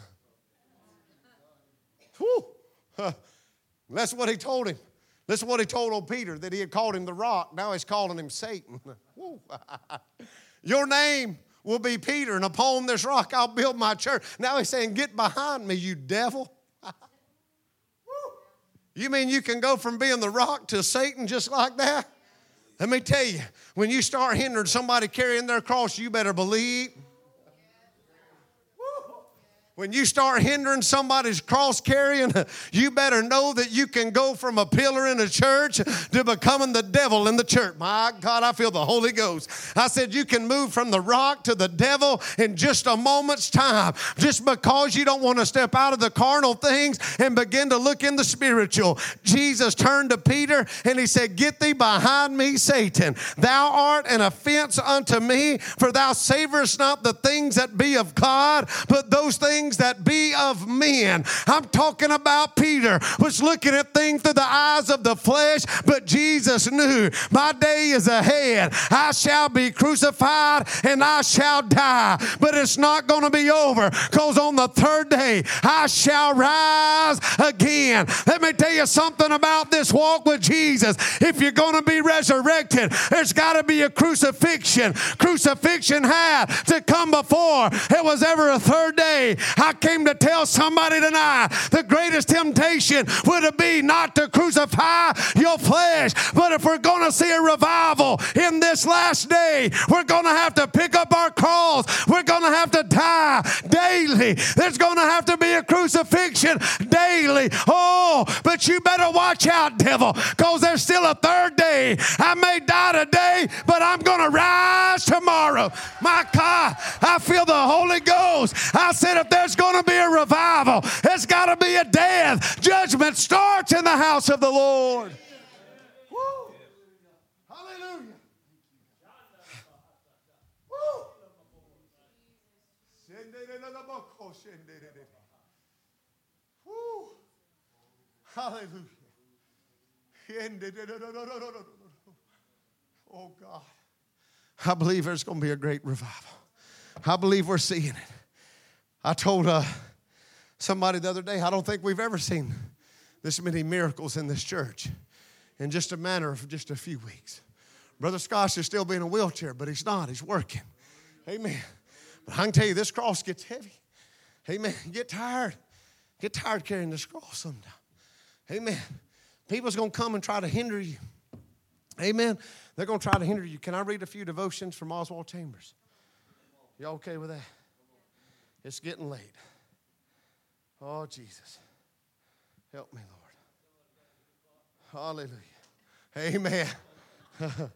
S1: Whew. That's what he told him. This is what he told old Peter that he had called him the rock. Now he's calling him Satan. Your name will be Peter, and upon this rock I'll build my church. Now he's saying, Get behind me, you devil. you mean you can go from being the rock to Satan just like that? Let me tell you, when you start hindering somebody carrying their cross, you better believe when you start hindering somebody's cross carrying, you better know that you can go from a pillar in a church to becoming the devil in the church. My God, I feel the Holy Ghost. I said, You can move from the rock to the devil in just a moment's time, just because you don't want to step out of the carnal things and begin to look in the spiritual. Jesus turned to Peter and he said, Get thee behind me, Satan. Thou art an offense unto me, for thou savorest not the things that be of God, but those things things that be of men. I'm talking about Peter was looking at things through the eyes of the flesh, but Jesus knew my day is ahead. I shall be crucified and I shall die, but it's not going to be over because on the third day I shall rise again. Let me tell you something about this walk with Jesus. If you're going to be resurrected, there's got to be a crucifixion. Crucifixion had to come before it was ever a third day day. I came to tell somebody tonight the greatest temptation would be not to crucify your flesh, but if we're going to see a revival in this last day, we're going to have to pick up our cross. We're going to have to die There's going to have to be a crucifixion daily. Oh, but you better watch out, devil, because there's still a third day. I may die today, but I'm going to rise tomorrow. My God, I feel the Holy Ghost. I said, if there's going to be a revival, it's got to be a death. Judgment starts in the house of the Lord. Woo. Hallelujah. Woo. Woo. Hallelujah. Oh God. I believe there's going to be a great revival. I believe we're seeing it. I told uh, somebody the other day, I don't think we've ever seen this many miracles in this church in just a matter of just a few weeks. Brother Scott is still be in a wheelchair, but he's not. He's working. Amen. But I can tell you, this cross gets heavy. Amen. Get tired. Get tired carrying this cross sometimes. Amen. People's going to come and try to hinder you. Amen. They're going to try to hinder you. Can I read a few devotions from Oswald Chambers? You all okay with that? It's getting late. Oh, Jesus. Help me, Lord. Hallelujah. Amen.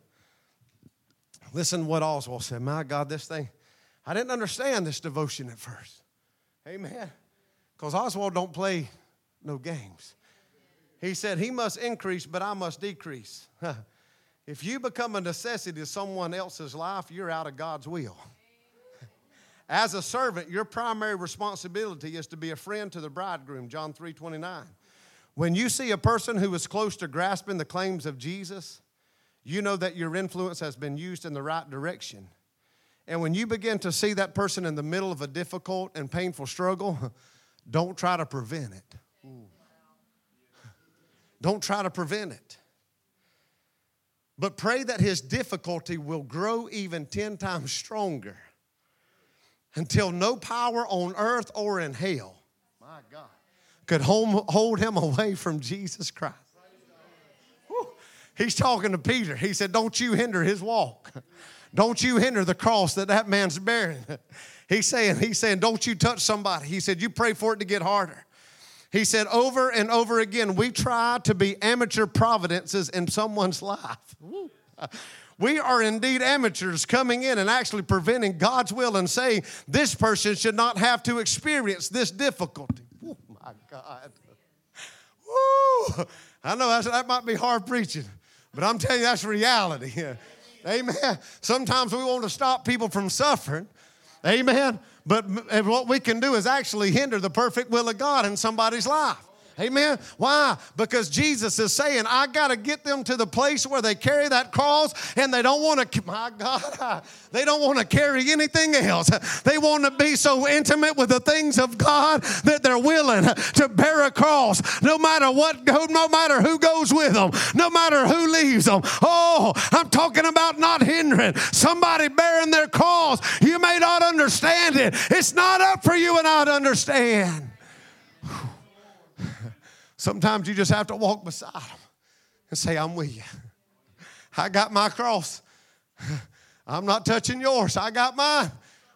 S1: Listen what Oswald said. My God, this thing, I didn't understand this devotion at first. Amen. Because Oswald don't play no games. He said, He must increase, but I must decrease. if you become a necessity to someone else's life, you're out of God's will. As a servant, your primary responsibility is to be a friend to the bridegroom, John 3 29. When you see a person who is close to grasping the claims of Jesus, you know that your influence has been used in the right direction. And when you begin to see that person in the middle of a difficult and painful struggle, don't try to prevent it. Don't try to prevent it. But pray that his difficulty will grow even 10 times stronger until no power on earth or in hell, my God, could hold him away from Jesus Christ. He's talking to Peter. He said, Don't you hinder his walk. Don't you hinder the cross that that man's bearing. He's saying, he's saying, don't you touch somebody. He said, you pray for it to get harder. He said, over and over again, we try to be amateur providences in someone's life. We are indeed amateurs coming in and actually preventing God's will and saying this person should not have to experience this difficulty. Oh my God. Woo. I know that might be hard preaching, but I'm telling you that's reality. Amen. Sometimes we want to stop people from suffering. Amen. But eh, what we can do is actually hinder the perfect will of God in somebody's life. Amen. Why? Because Jesus is saying, I got to get them to the place where they carry that cross and they don't want to, my God, they don't want to carry anything else. They want to be so intimate with the things of God that they're willing to bear a cross no matter what, no matter who goes with them, no matter who leaves them. Oh, I'm talking about not hindering somebody bearing their cross. You may not understand it. It's not up for you and I to understand. Sometimes you just have to walk beside them and say, I'm with you. I got my cross. I'm not touching yours. I got mine.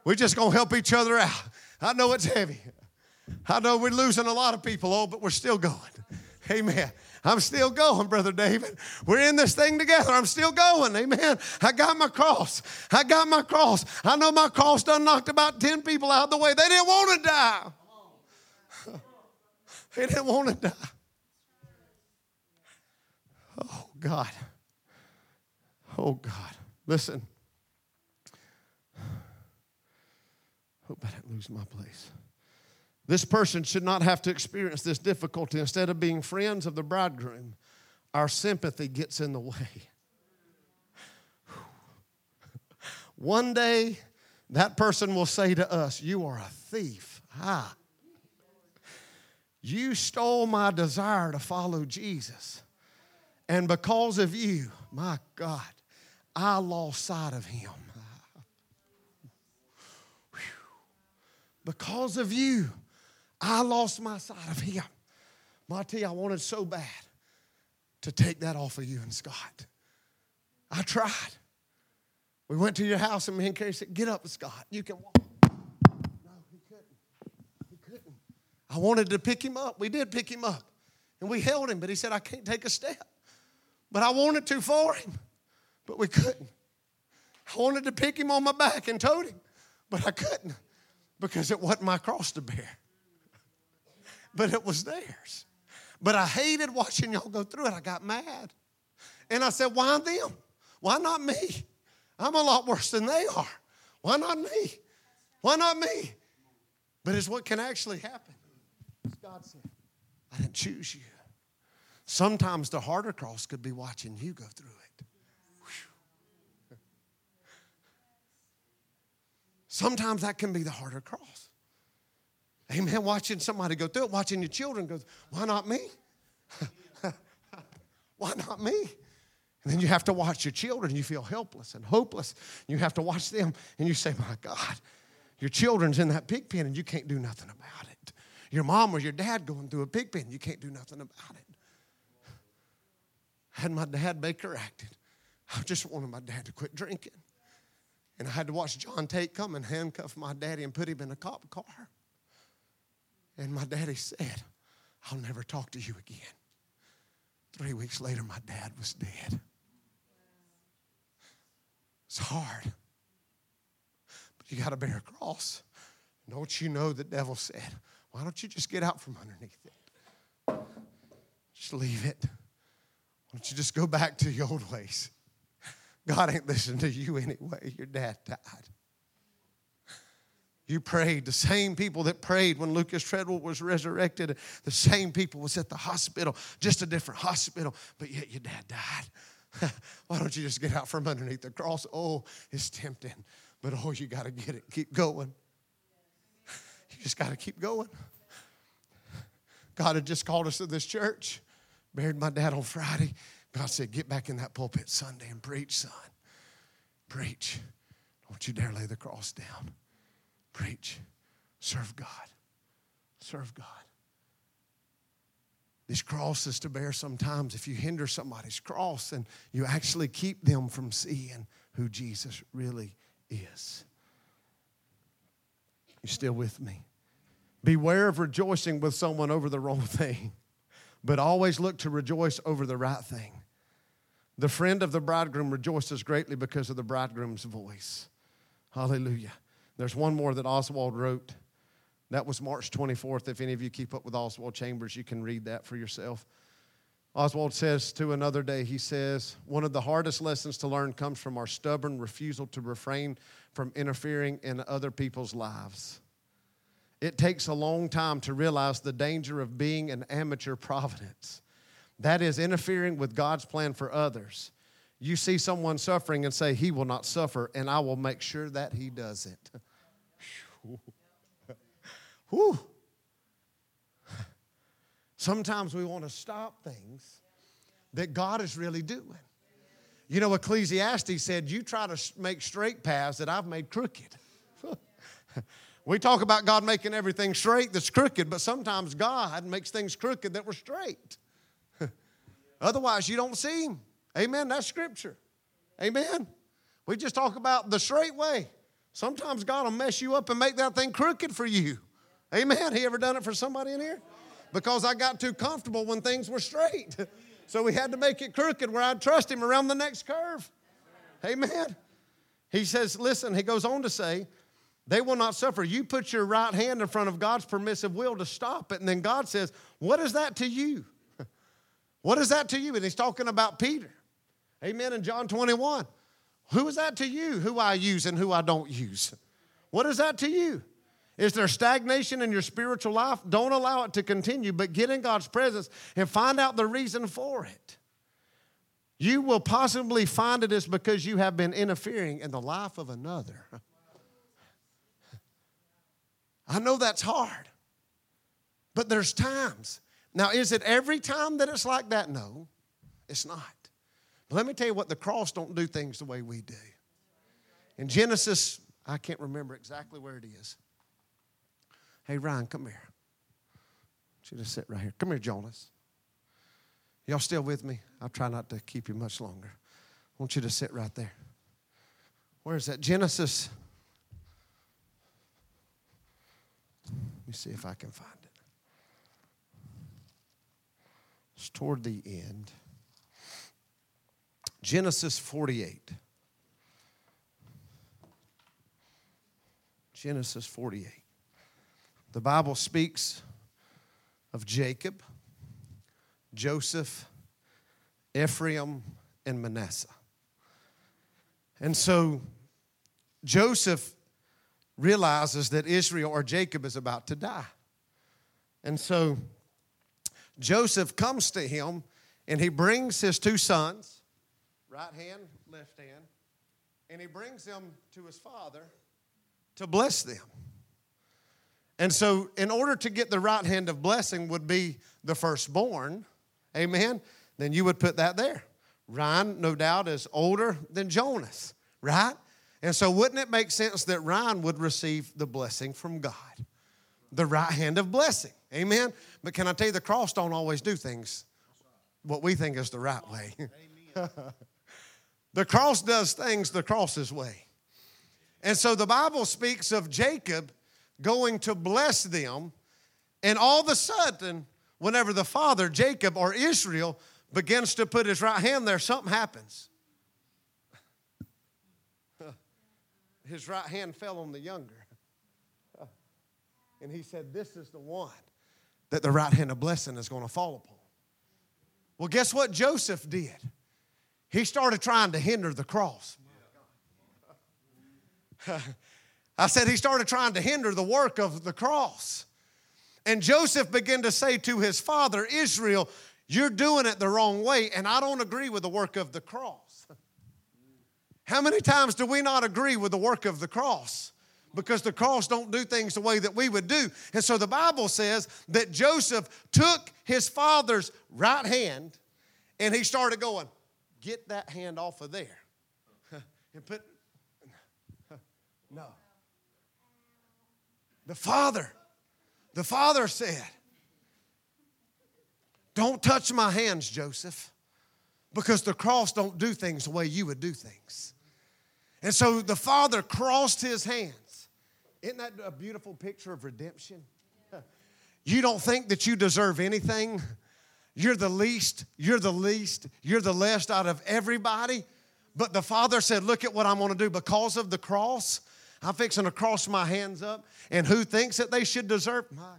S1: We're just going to help each other out. I know it's heavy. I know we're losing a lot of people, oh, but we're still going. Amen. I'm still going, Brother David. We're in this thing together. I'm still going. Amen. I got my cross. I got my cross. I know my cross done knocked about 10 people out of the way. They didn't want to die. They didn't want to die. Oh, God. Oh, God. Listen. Hope I didn't lose my place. This person should not have to experience this difficulty. Instead of being friends of the bridegroom, our sympathy gets in the way. One day, that person will say to us, You are a thief. Ah, you stole my desire to follow Jesus. And because of you, my God, I lost sight of him. Because of you, I lost my sight of him. Marty, I wanted so bad to take that off of you and Scott. I tried. We went to your house and me and Carrie said, Get up, Scott. You can walk. No, he couldn't. He couldn't. I wanted to pick him up. We did pick him up. And we held him, but he said, I can't take a step. But I wanted to for him, but we couldn't. I wanted to pick him on my back and tote him, but I couldn't because it wasn't my cross to bear. But it was theirs. But I hated watching y'all go through it. I got mad. And I said, Why them? Why not me? I'm a lot worse than they are. Why not me? Why not me? But it's what can actually happen. God said, I didn't choose you. Sometimes the harder cross could be watching you go through it. Whew. Sometimes that can be the harder cross. Amen. Watching somebody go through it, watching your children go, why not me? why not me? And then you have to watch your children. You feel helpless and hopeless. You have to watch them and you say, My God, your children's in that pig pen and you can't do nothing about it. Your mom or your dad going through a pig pen, you can't do nothing about it. I had my dad Baker acted. I just wanted my dad to quit drinking. And I had to watch John Tate come and handcuff my daddy and put him in a cop car. And my daddy said, I'll never talk to you again. Three weeks later, my dad was dead. It's hard. But you got to bear a cross. Don't you know the devil said, Why don't you just get out from underneath it? Just leave it. Why don't you just go back to your old ways? God ain't listening to you anyway. Your dad died. You prayed. The same people that prayed when Lucas Treadwell was resurrected, the same people was at the hospital, just a different hospital, but yet your dad died. Why don't you just get out from underneath the cross? Oh, it's tempting, but oh, you got to get it. Keep going. Just got to keep going. God had just called us to this church, buried my dad on Friday. God said, Get back in that pulpit Sunday and preach, son. Preach. Don't you dare lay the cross down. Preach. Serve God. Serve God. These crosses to bear sometimes, if you hinder somebody's cross, and you actually keep them from seeing who Jesus really is. You still with me? Beware of rejoicing with someone over the wrong thing, but always look to rejoice over the right thing. The friend of the bridegroom rejoices greatly because of the bridegroom's voice. Hallelujah. There's one more that Oswald wrote. That was March 24th. If any of you keep up with Oswald Chambers, you can read that for yourself. Oswald says to another day, he says, One of the hardest lessons to learn comes from our stubborn refusal to refrain from interfering in other people's lives. It takes a long time to realize the danger of being an amateur providence. That is interfering with God's plan for others. You see someone suffering and say, He will not suffer, and I will make sure that He doesn't. Sometimes we want to stop things that God is really doing. You know, Ecclesiastes said, You try to make straight paths that I've made crooked. we talk about God making everything straight that's crooked, but sometimes God makes things crooked that were straight. Otherwise, you don't see Him. Amen. That's scripture. Amen. We just talk about the straight way. Sometimes God will mess you up and make that thing crooked for you. Amen. He ever done it for somebody in here? Because I got too comfortable when things were straight. So we had to make it crooked where I'd trust him around the next curve. Amen. He says, listen, he goes on to say, they will not suffer. You put your right hand in front of God's permissive will to stop it. And then God says, What is that to you? what is that to you? And he's talking about Peter. Amen. In John 21. Who is that to you? Who I use and who I don't use? What is that to you? Is there stagnation in your spiritual life? Don't allow it to continue, but get in God's presence and find out the reason for it. You will possibly find it is because you have been interfering in the life of another. I know that's hard, but there's times. Now, is it every time that it's like that? No, it's not. But let me tell you what the cross don't do things the way we do. In Genesis, I can't remember exactly where it is. Hey, Ryan, come here. She just sit right here. Come here, Jonas. Y'all still with me? I'll try not to keep you much longer. I want you to sit right there. Where is that? Genesis. Let me see if I can find it. It's toward the end. Genesis 48. Genesis 48. The Bible speaks of Jacob, Joseph, Ephraim, and Manasseh. And so Joseph realizes that Israel or Jacob is about to die. And so Joseph comes to him and he brings his two sons, right hand, left hand, and he brings them to his father to bless them. And so, in order to get the right hand of blessing, would be the firstborn, amen, then you would put that there. Ryan, no doubt, is older than Jonas, right? And so, wouldn't it make sense that Ryan would receive the blessing from God? The right hand of blessing, amen? But can I tell you, the cross don't always do things what we think is the right way. the cross does things the cross's way. And so the Bible speaks of Jacob going to bless them, and all of a sudden, whenever the father, Jacob or Israel, begins to put his right hand there, something happens. His right hand fell on the younger. And he said, This is the one that the right hand of blessing is going to fall upon. Well, guess what Joseph did? He started trying to hinder the cross. I said he started trying to hinder the work of the cross. And Joseph began to say to his father, Israel, You're doing it the wrong way, and I don't agree with the work of the cross. How many times do we not agree with the work of the cross? Because the cross don't do things the way that we would do. And so the Bible says that Joseph took his father's right hand and he started going, Get that hand off of there. and put no. The Father, the Father said, Don't touch my hands, Joseph, because the cross don't do things the way you would do things. And so the Father crossed his hands. Isn't that a beautiful picture of redemption? You don't think that you deserve anything. You're the least, you're the least, you're the least out of everybody. But the Father said, Look at what I'm to do because of the cross. I'm fixing to cross my hands up. And who thinks that they should deserve? My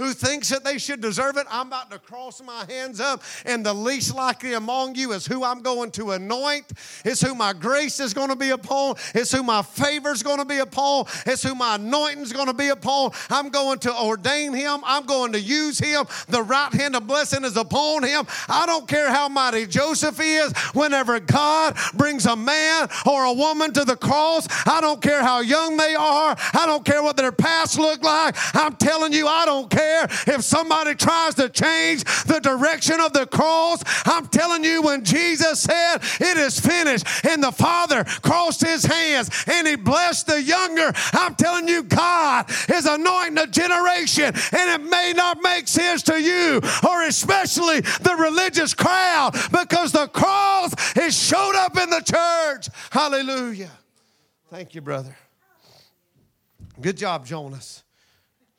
S1: who thinks that they should deserve it, I'm about to cross my hands up. And the least likely among you is who I'm going to anoint. It's who my grace is going to be upon. It's who my favor is going to be upon. It's who my anointing is going to be upon. I'm going to ordain him. I'm going to use him. The right hand of blessing is upon him. I don't care how mighty Joseph is. Whenever God brings a man or a woman to the cross, I don't care how young they are. I don't care what their past look like. I'm telling you, I don't care care if somebody tries to change the direction of the cross. I'm telling you, when Jesus said, It is finished, and the Father crossed his hands and he blessed the younger, I'm telling you, God is anointing a generation, and it may not make sense to you or especially the religious crowd because the cross is showed up in the church. Hallelujah. Thank you, brother. Good job, Jonas.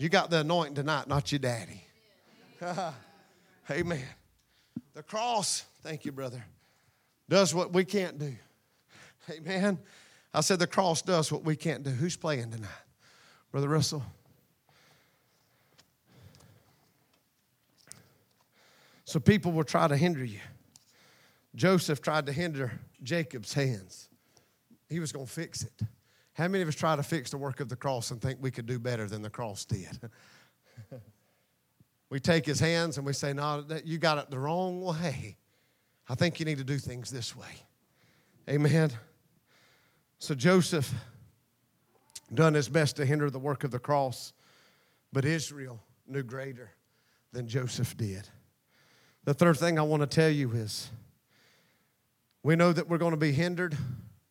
S1: You got the anointing tonight, not your daddy. Amen. The cross, thank you, brother, does what we can't do. Amen. I said the cross does what we can't do. Who's playing tonight? Brother Russell? So people will try to hinder you. Joseph tried to hinder Jacob's hands. He was going to fix it. How many of us try to fix the work of the cross and think we could do better than the cross did? we take his hands and we say, No, you got it the wrong way. I think you need to do things this way. Amen. So Joseph done his best to hinder the work of the cross, but Israel knew greater than Joseph did. The third thing I want to tell you is we know that we're going to be hindered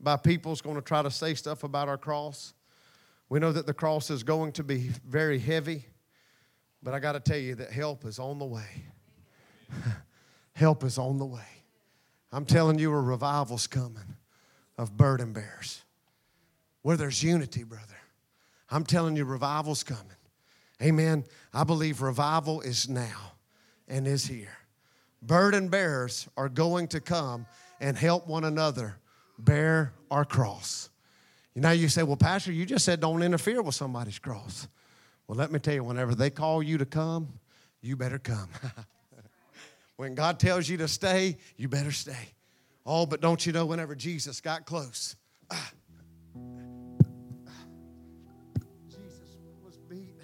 S1: by people's going to try to say stuff about our cross. We know that the cross is going to be very heavy, but I got to tell you that help is on the way. help is on the way. I'm telling you, a revival's coming of burden bearers where there's unity, brother. I'm telling you, revival's coming. Amen. I believe revival is now and is here. Burden bearers are going to come and help one another bear our cross. You know, you say, well, Pastor, you just said don't interfere with somebody's cross. Well, let me tell you, whenever they call you to come, you better come. when God tells you to stay, you better stay. Oh, but don't you know, whenever Jesus got close, Jesus was beat,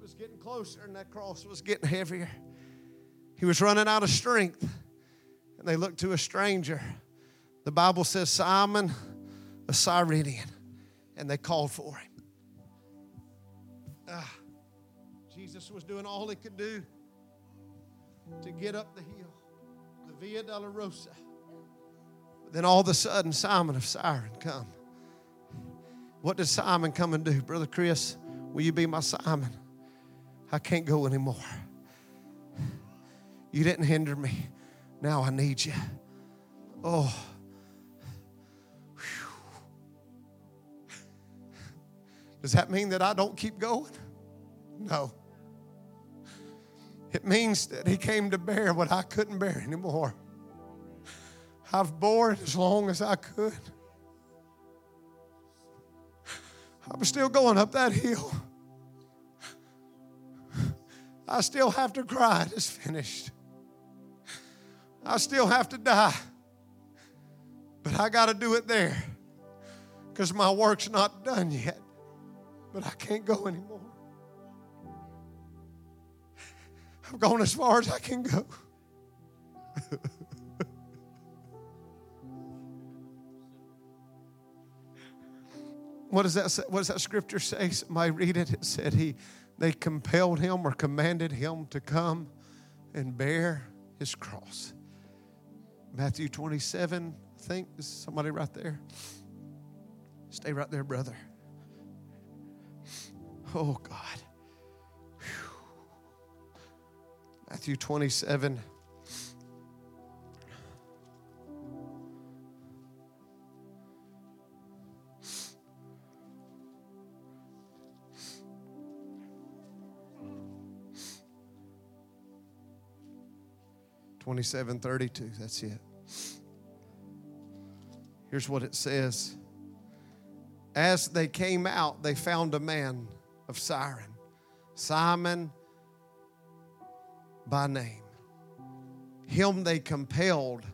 S1: was getting closer, and that cross was getting heavier. He was running out of strength, and they looked to a stranger. The Bible says, Simon, a Cyrenian, and they called for him. Ah, Jesus was doing all he could do to get up the hill, the Via Dolorosa. But then all of a sudden, Simon of Cyrene come. What did Simon come and do? Brother Chris, will you be my Simon? I can't go anymore. You didn't hinder me. Now I need you. Oh. Does that mean that I don't keep going? No. It means that He came to bear what I couldn't bear anymore. I've bore it as long as I could. I'm still going up that hill. I still have to cry, it's finished. I still have to die. But I got to do it there because my work's not done yet but I can't go anymore. I've gone as far as I can go. what does that say? What does that scripture say? Somebody read it. It said he they compelled him or commanded him to come and bear his cross. Matthew 27, I think. Is somebody right there? Stay right there, brother. Oh, God. Matthew 27. Twenty-seven thirty-two. That's it. Here's what it says. As they came out, they found a man of Cyrene, Simon by name. Him they compelled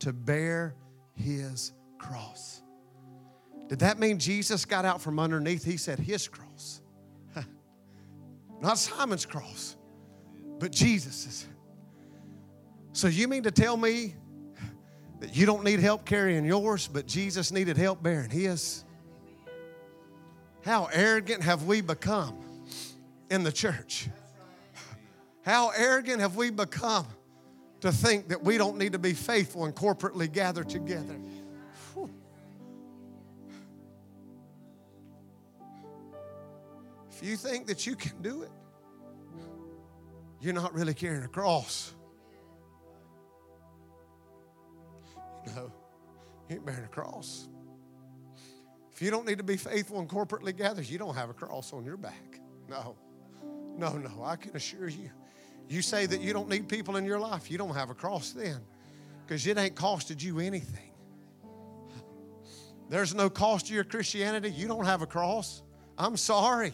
S1: to bear his cross. Did that mean Jesus got out from underneath? He said his cross. Not Simon's cross, but Jesus's. So you mean to tell me that you don't need help carrying yours, but Jesus needed help bearing his? How arrogant have we become in the church? How arrogant have we become to think that we don't need to be faithful and corporately gather together? If you think that you can do it, you're not really carrying a cross. No, you ain't bearing a cross. If you don't need to be faithful and corporately gathered, you don't have a cross on your back. No, no, no. I can assure you. You say that you don't need people in your life, you don't have a cross then because it ain't costed you anything. There's no cost to your Christianity. You don't have a cross. I'm sorry.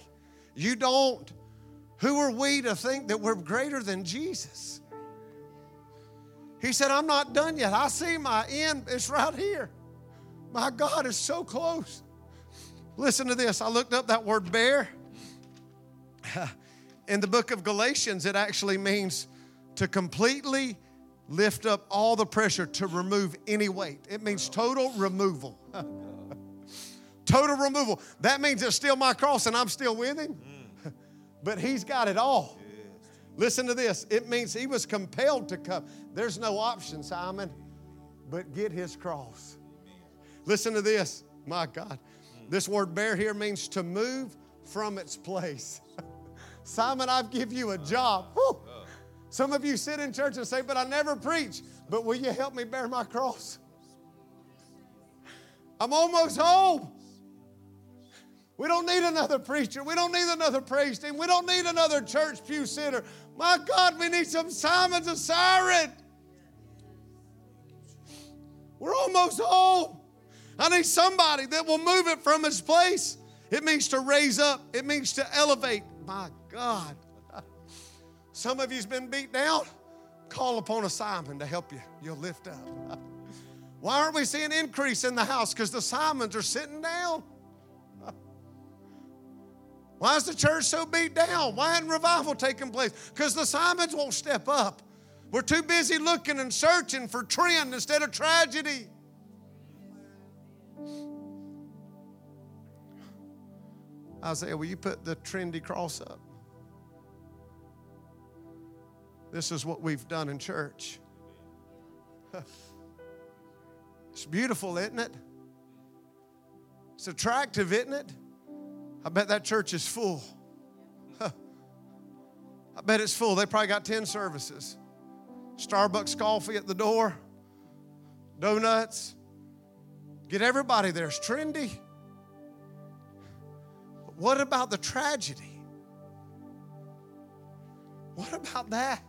S1: You don't. Who are we to think that we're greater than Jesus? He said, I'm not done yet. I see my end. It's right here. My God is so close. Listen to this. I looked up that word bear. In the book of Galatians, it actually means to completely lift up all the pressure to remove any weight. It means total removal. total removal. That means it's still my cross and I'm still with him. but he's got it all. Listen to this. It means he was compelled to come. There's no option, Simon, but get his cross. Listen to this. My God. This word bear here means to move from its place. Simon, I've give you a job. Some of you sit in church and say, but I never preach. But will you help me bear my cross? I'm almost home. We don't need another preacher. We don't need another praise team. We don't need another church pew sitter. My God, we need some Simons of Cyrene. We're almost home. I need somebody that will move it from its place. It means to raise up, it means to elevate. My God. Some of you's been beat down. Call upon a Simon to help you. You'll lift up. Why aren't we seeing increase in the house? Because the Simons are sitting down. Why is the church so beat down? Why isn't revival taking place? Because the Simons won't step up. We're too busy looking and searching for trend instead of tragedy. Isaiah, will you put the trendy cross up? This is what we've done in church. It's beautiful, isn't it? It's attractive, isn't it? I bet that church is full. I bet it's full. They probably got 10 services. Starbucks coffee at the door, donuts. Get everybody there. It's trendy. But what about the tragedy? What about that?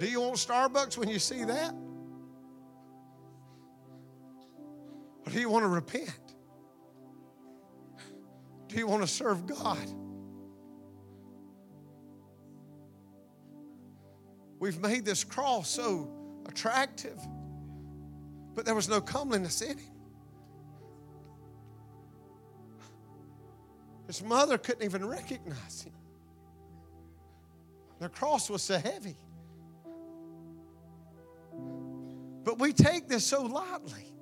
S1: Do you want Starbucks when you see that? Or do you want to repent? Do you want to serve God? We've made this cross so attractive, but there was no comeliness in him. His mother couldn't even recognize him. The cross was so heavy. But we take this so lightly.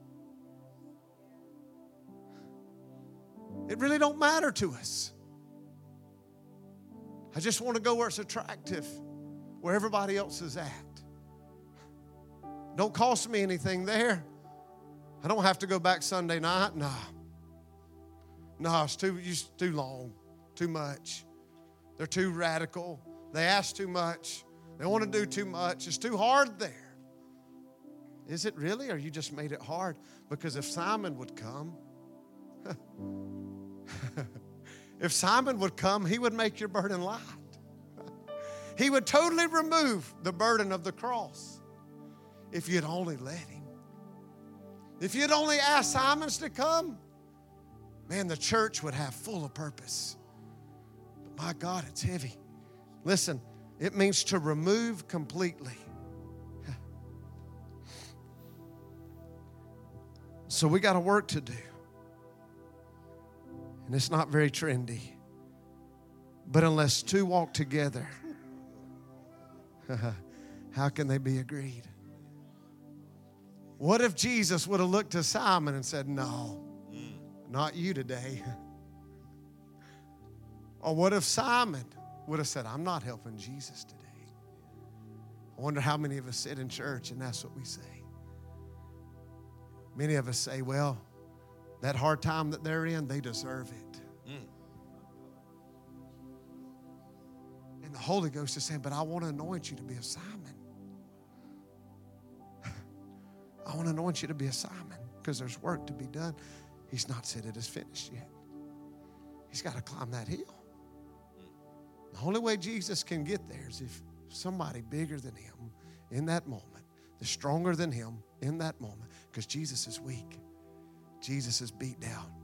S1: It really don't matter to us. I just want to go where it's attractive, where everybody else is at. Don't cost me anything there. I don't have to go back Sunday night. Nah. Nah, it's too, it's too long, too much. They're too radical. They ask too much. They want to do too much. It's too hard there. Is it really, or you just made it hard? Because if Simon would come, if Simon would come, he would make your burden light. He would totally remove the burden of the cross if you'd only let him. If you'd only asked Simons to come, man, the church would have full of purpose. But my God, it's heavy. Listen, it means to remove completely. So we got a work to do. And it's not very trendy. But unless two walk together, how can they be agreed? What if Jesus would have looked to Simon and said, No, not you today? Or what if Simon would have said, I'm not helping Jesus today? I wonder how many of us sit in church and that's what we say. Many of us say, well, that hard time that they're in, they deserve it. And the Holy Ghost is saying, but I want to anoint you to be a Simon. I want to anoint you to be a Simon because there's work to be done. He's not said it is finished yet. He's got to climb that hill. Hmm. The only way Jesus can get there is if somebody bigger than him in that moment, the stronger than him in that moment, because Jesus is weak. Jesus is beat down.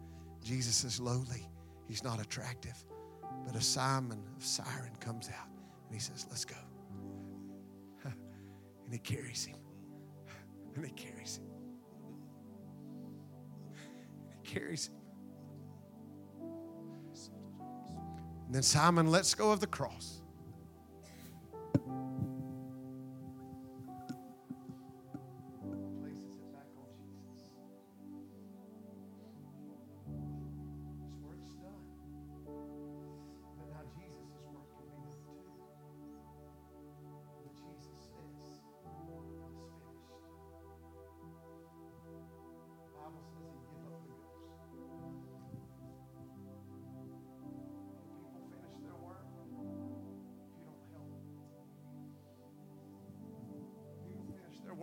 S1: Jesus is lowly. He's not attractive. But a Simon of Siren comes out and he says, Let's go. and he carries him. And he carries him. And he carries him. And then Simon lets go of the cross.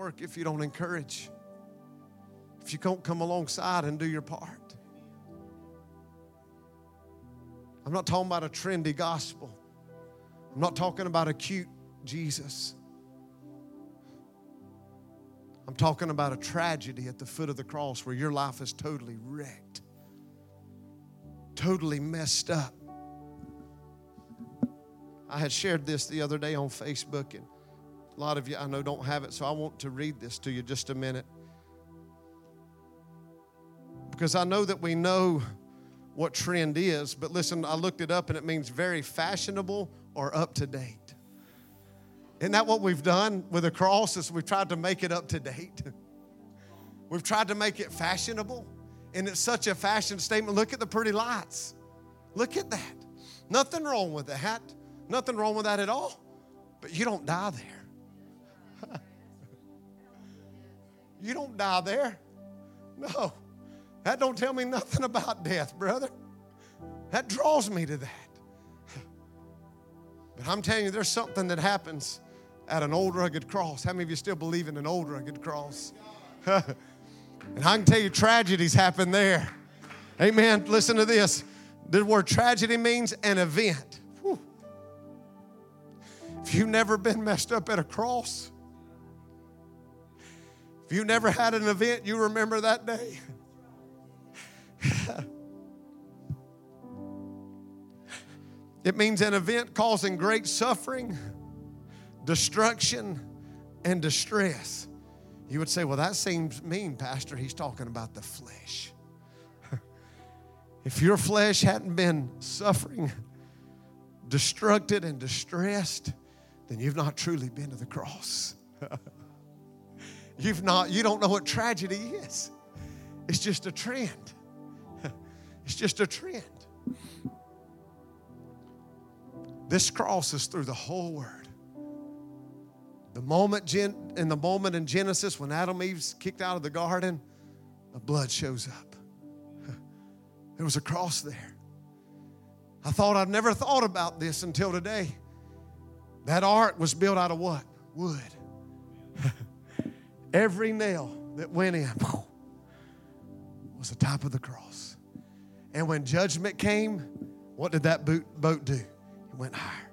S1: Work if you don't encourage, if you don't come alongside and do your part. I'm not talking about a trendy gospel. I'm not talking about a cute Jesus. I'm talking about a tragedy at the foot of the cross where your life is totally wrecked, totally messed up. I had shared this the other day on Facebook, and a lot of you I know don't have it, so I want to read this to you just a minute. Because I know that we know what trend is, but listen, I looked it up and it means very fashionable or up to date. Isn't that what we've done with the cross? Is we've tried to make it up to date. We've tried to make it fashionable, and it's such a fashion statement. Look at the pretty lights. Look at that. Nothing wrong with that. Nothing wrong with that at all. But you don't die there. You don't die there. No. That don't tell me nothing about death, brother. That draws me to that. But I'm telling you, there's something that happens at an old rugged cross. How many of you still believe in an old rugged cross? and I can tell you, tragedies happen there. Amen. Listen to this. The word tragedy means an event. Whew. If you've never been messed up at a cross, if you never had an event, you remember that day. it means an event causing great suffering, destruction, and distress. You would say, well, that seems mean, Pastor. He's talking about the flesh. if your flesh hadn't been suffering, destructed, and distressed, then you've not truly been to the cross. you've not, you don't know what tragedy is. It's just a trend. It's just a trend. This cross is through the whole word. The moment in the moment in Genesis when Adam Eve's kicked out of the garden, the blood shows up. There was a cross there. I thought I'd never thought about this until today. That ark was built out of what? Wood. Every nail that went in was the top of the cross. And when judgment came, what did that boot, boat do? It went higher.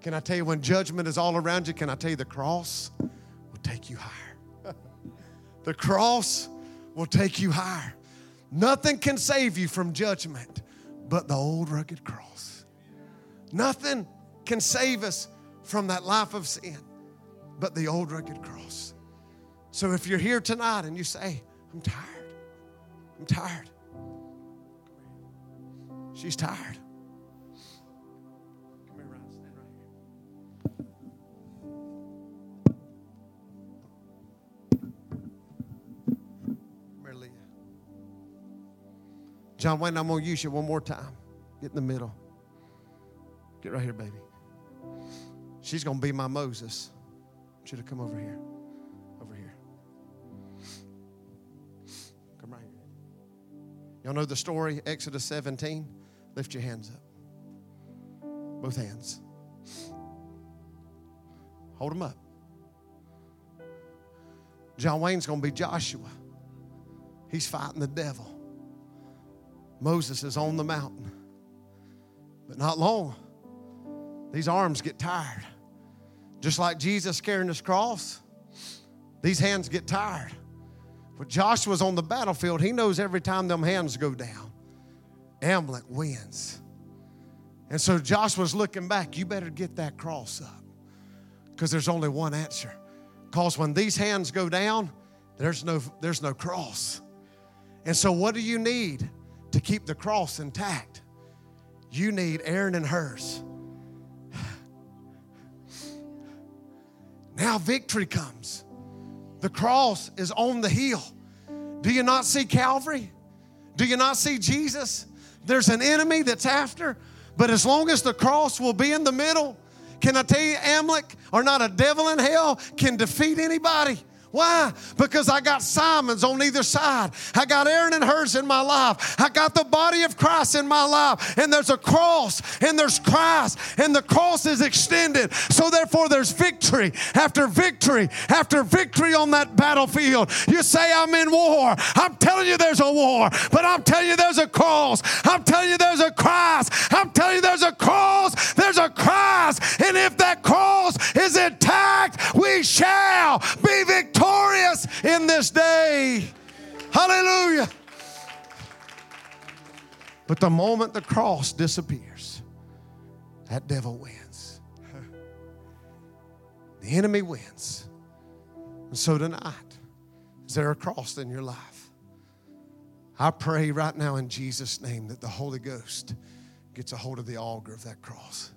S1: Can I tell you, when judgment is all around you, can I tell you the cross will take you higher? the cross will take you higher. Nothing can save you from judgment but the old rugged cross. Nothing can save us from that life of sin but the old rugged cross. So if you're here tonight and you say, I'm tired, I'm tired, she's tired. John Wayne, I'm going to use you one more time. Get in the middle. Get right here, baby. She's going to be my Moses. Should have come over here. Y'all know the story, Exodus 17? Lift your hands up. Both hands. Hold them up. John Wayne's going to be Joshua. He's fighting the devil. Moses is on the mountain. But not long, these arms get tired. Just like Jesus carrying his cross, these hands get tired. But Joshua's on the battlefield, he knows every time them hands go down, Amalek wins. And so Joshua's looking back, you better get that cross up. Because there's only one answer. Because when these hands go down, there's no, there's no cross. And so what do you need? to keep the cross intact, you need Aaron and Hurs. Now victory comes. The cross is on the hill. Do you not see Calvary? Do you not see Jesus? There's an enemy that's after, but as long as the cross will be in the middle, can I tell you, Amalek or not a devil in hell can defeat anybody Why? Because I got Simon's on either side. I got Aaron and Hurs in my life. I got the body of Christ in my life. And there's a cross and there's Christ and the cross is extended. So therefore there's victory after victory after victory on that battlefield. You say I'm in war. I'm telling you there's a war, but I'm telling you there's a cross. I'm telling you there's a Christ. I'm telling you there's a cross. There's a Christ. And if that cross is intact, we shall be victorious in this day. Hallelujah. But the moment the cross disappears, that devil wins. The enemy wins. And so tonight, is there a cross in your life? I pray right now in Jesus' name that the Holy Ghost gets a hold of the auger of that cross.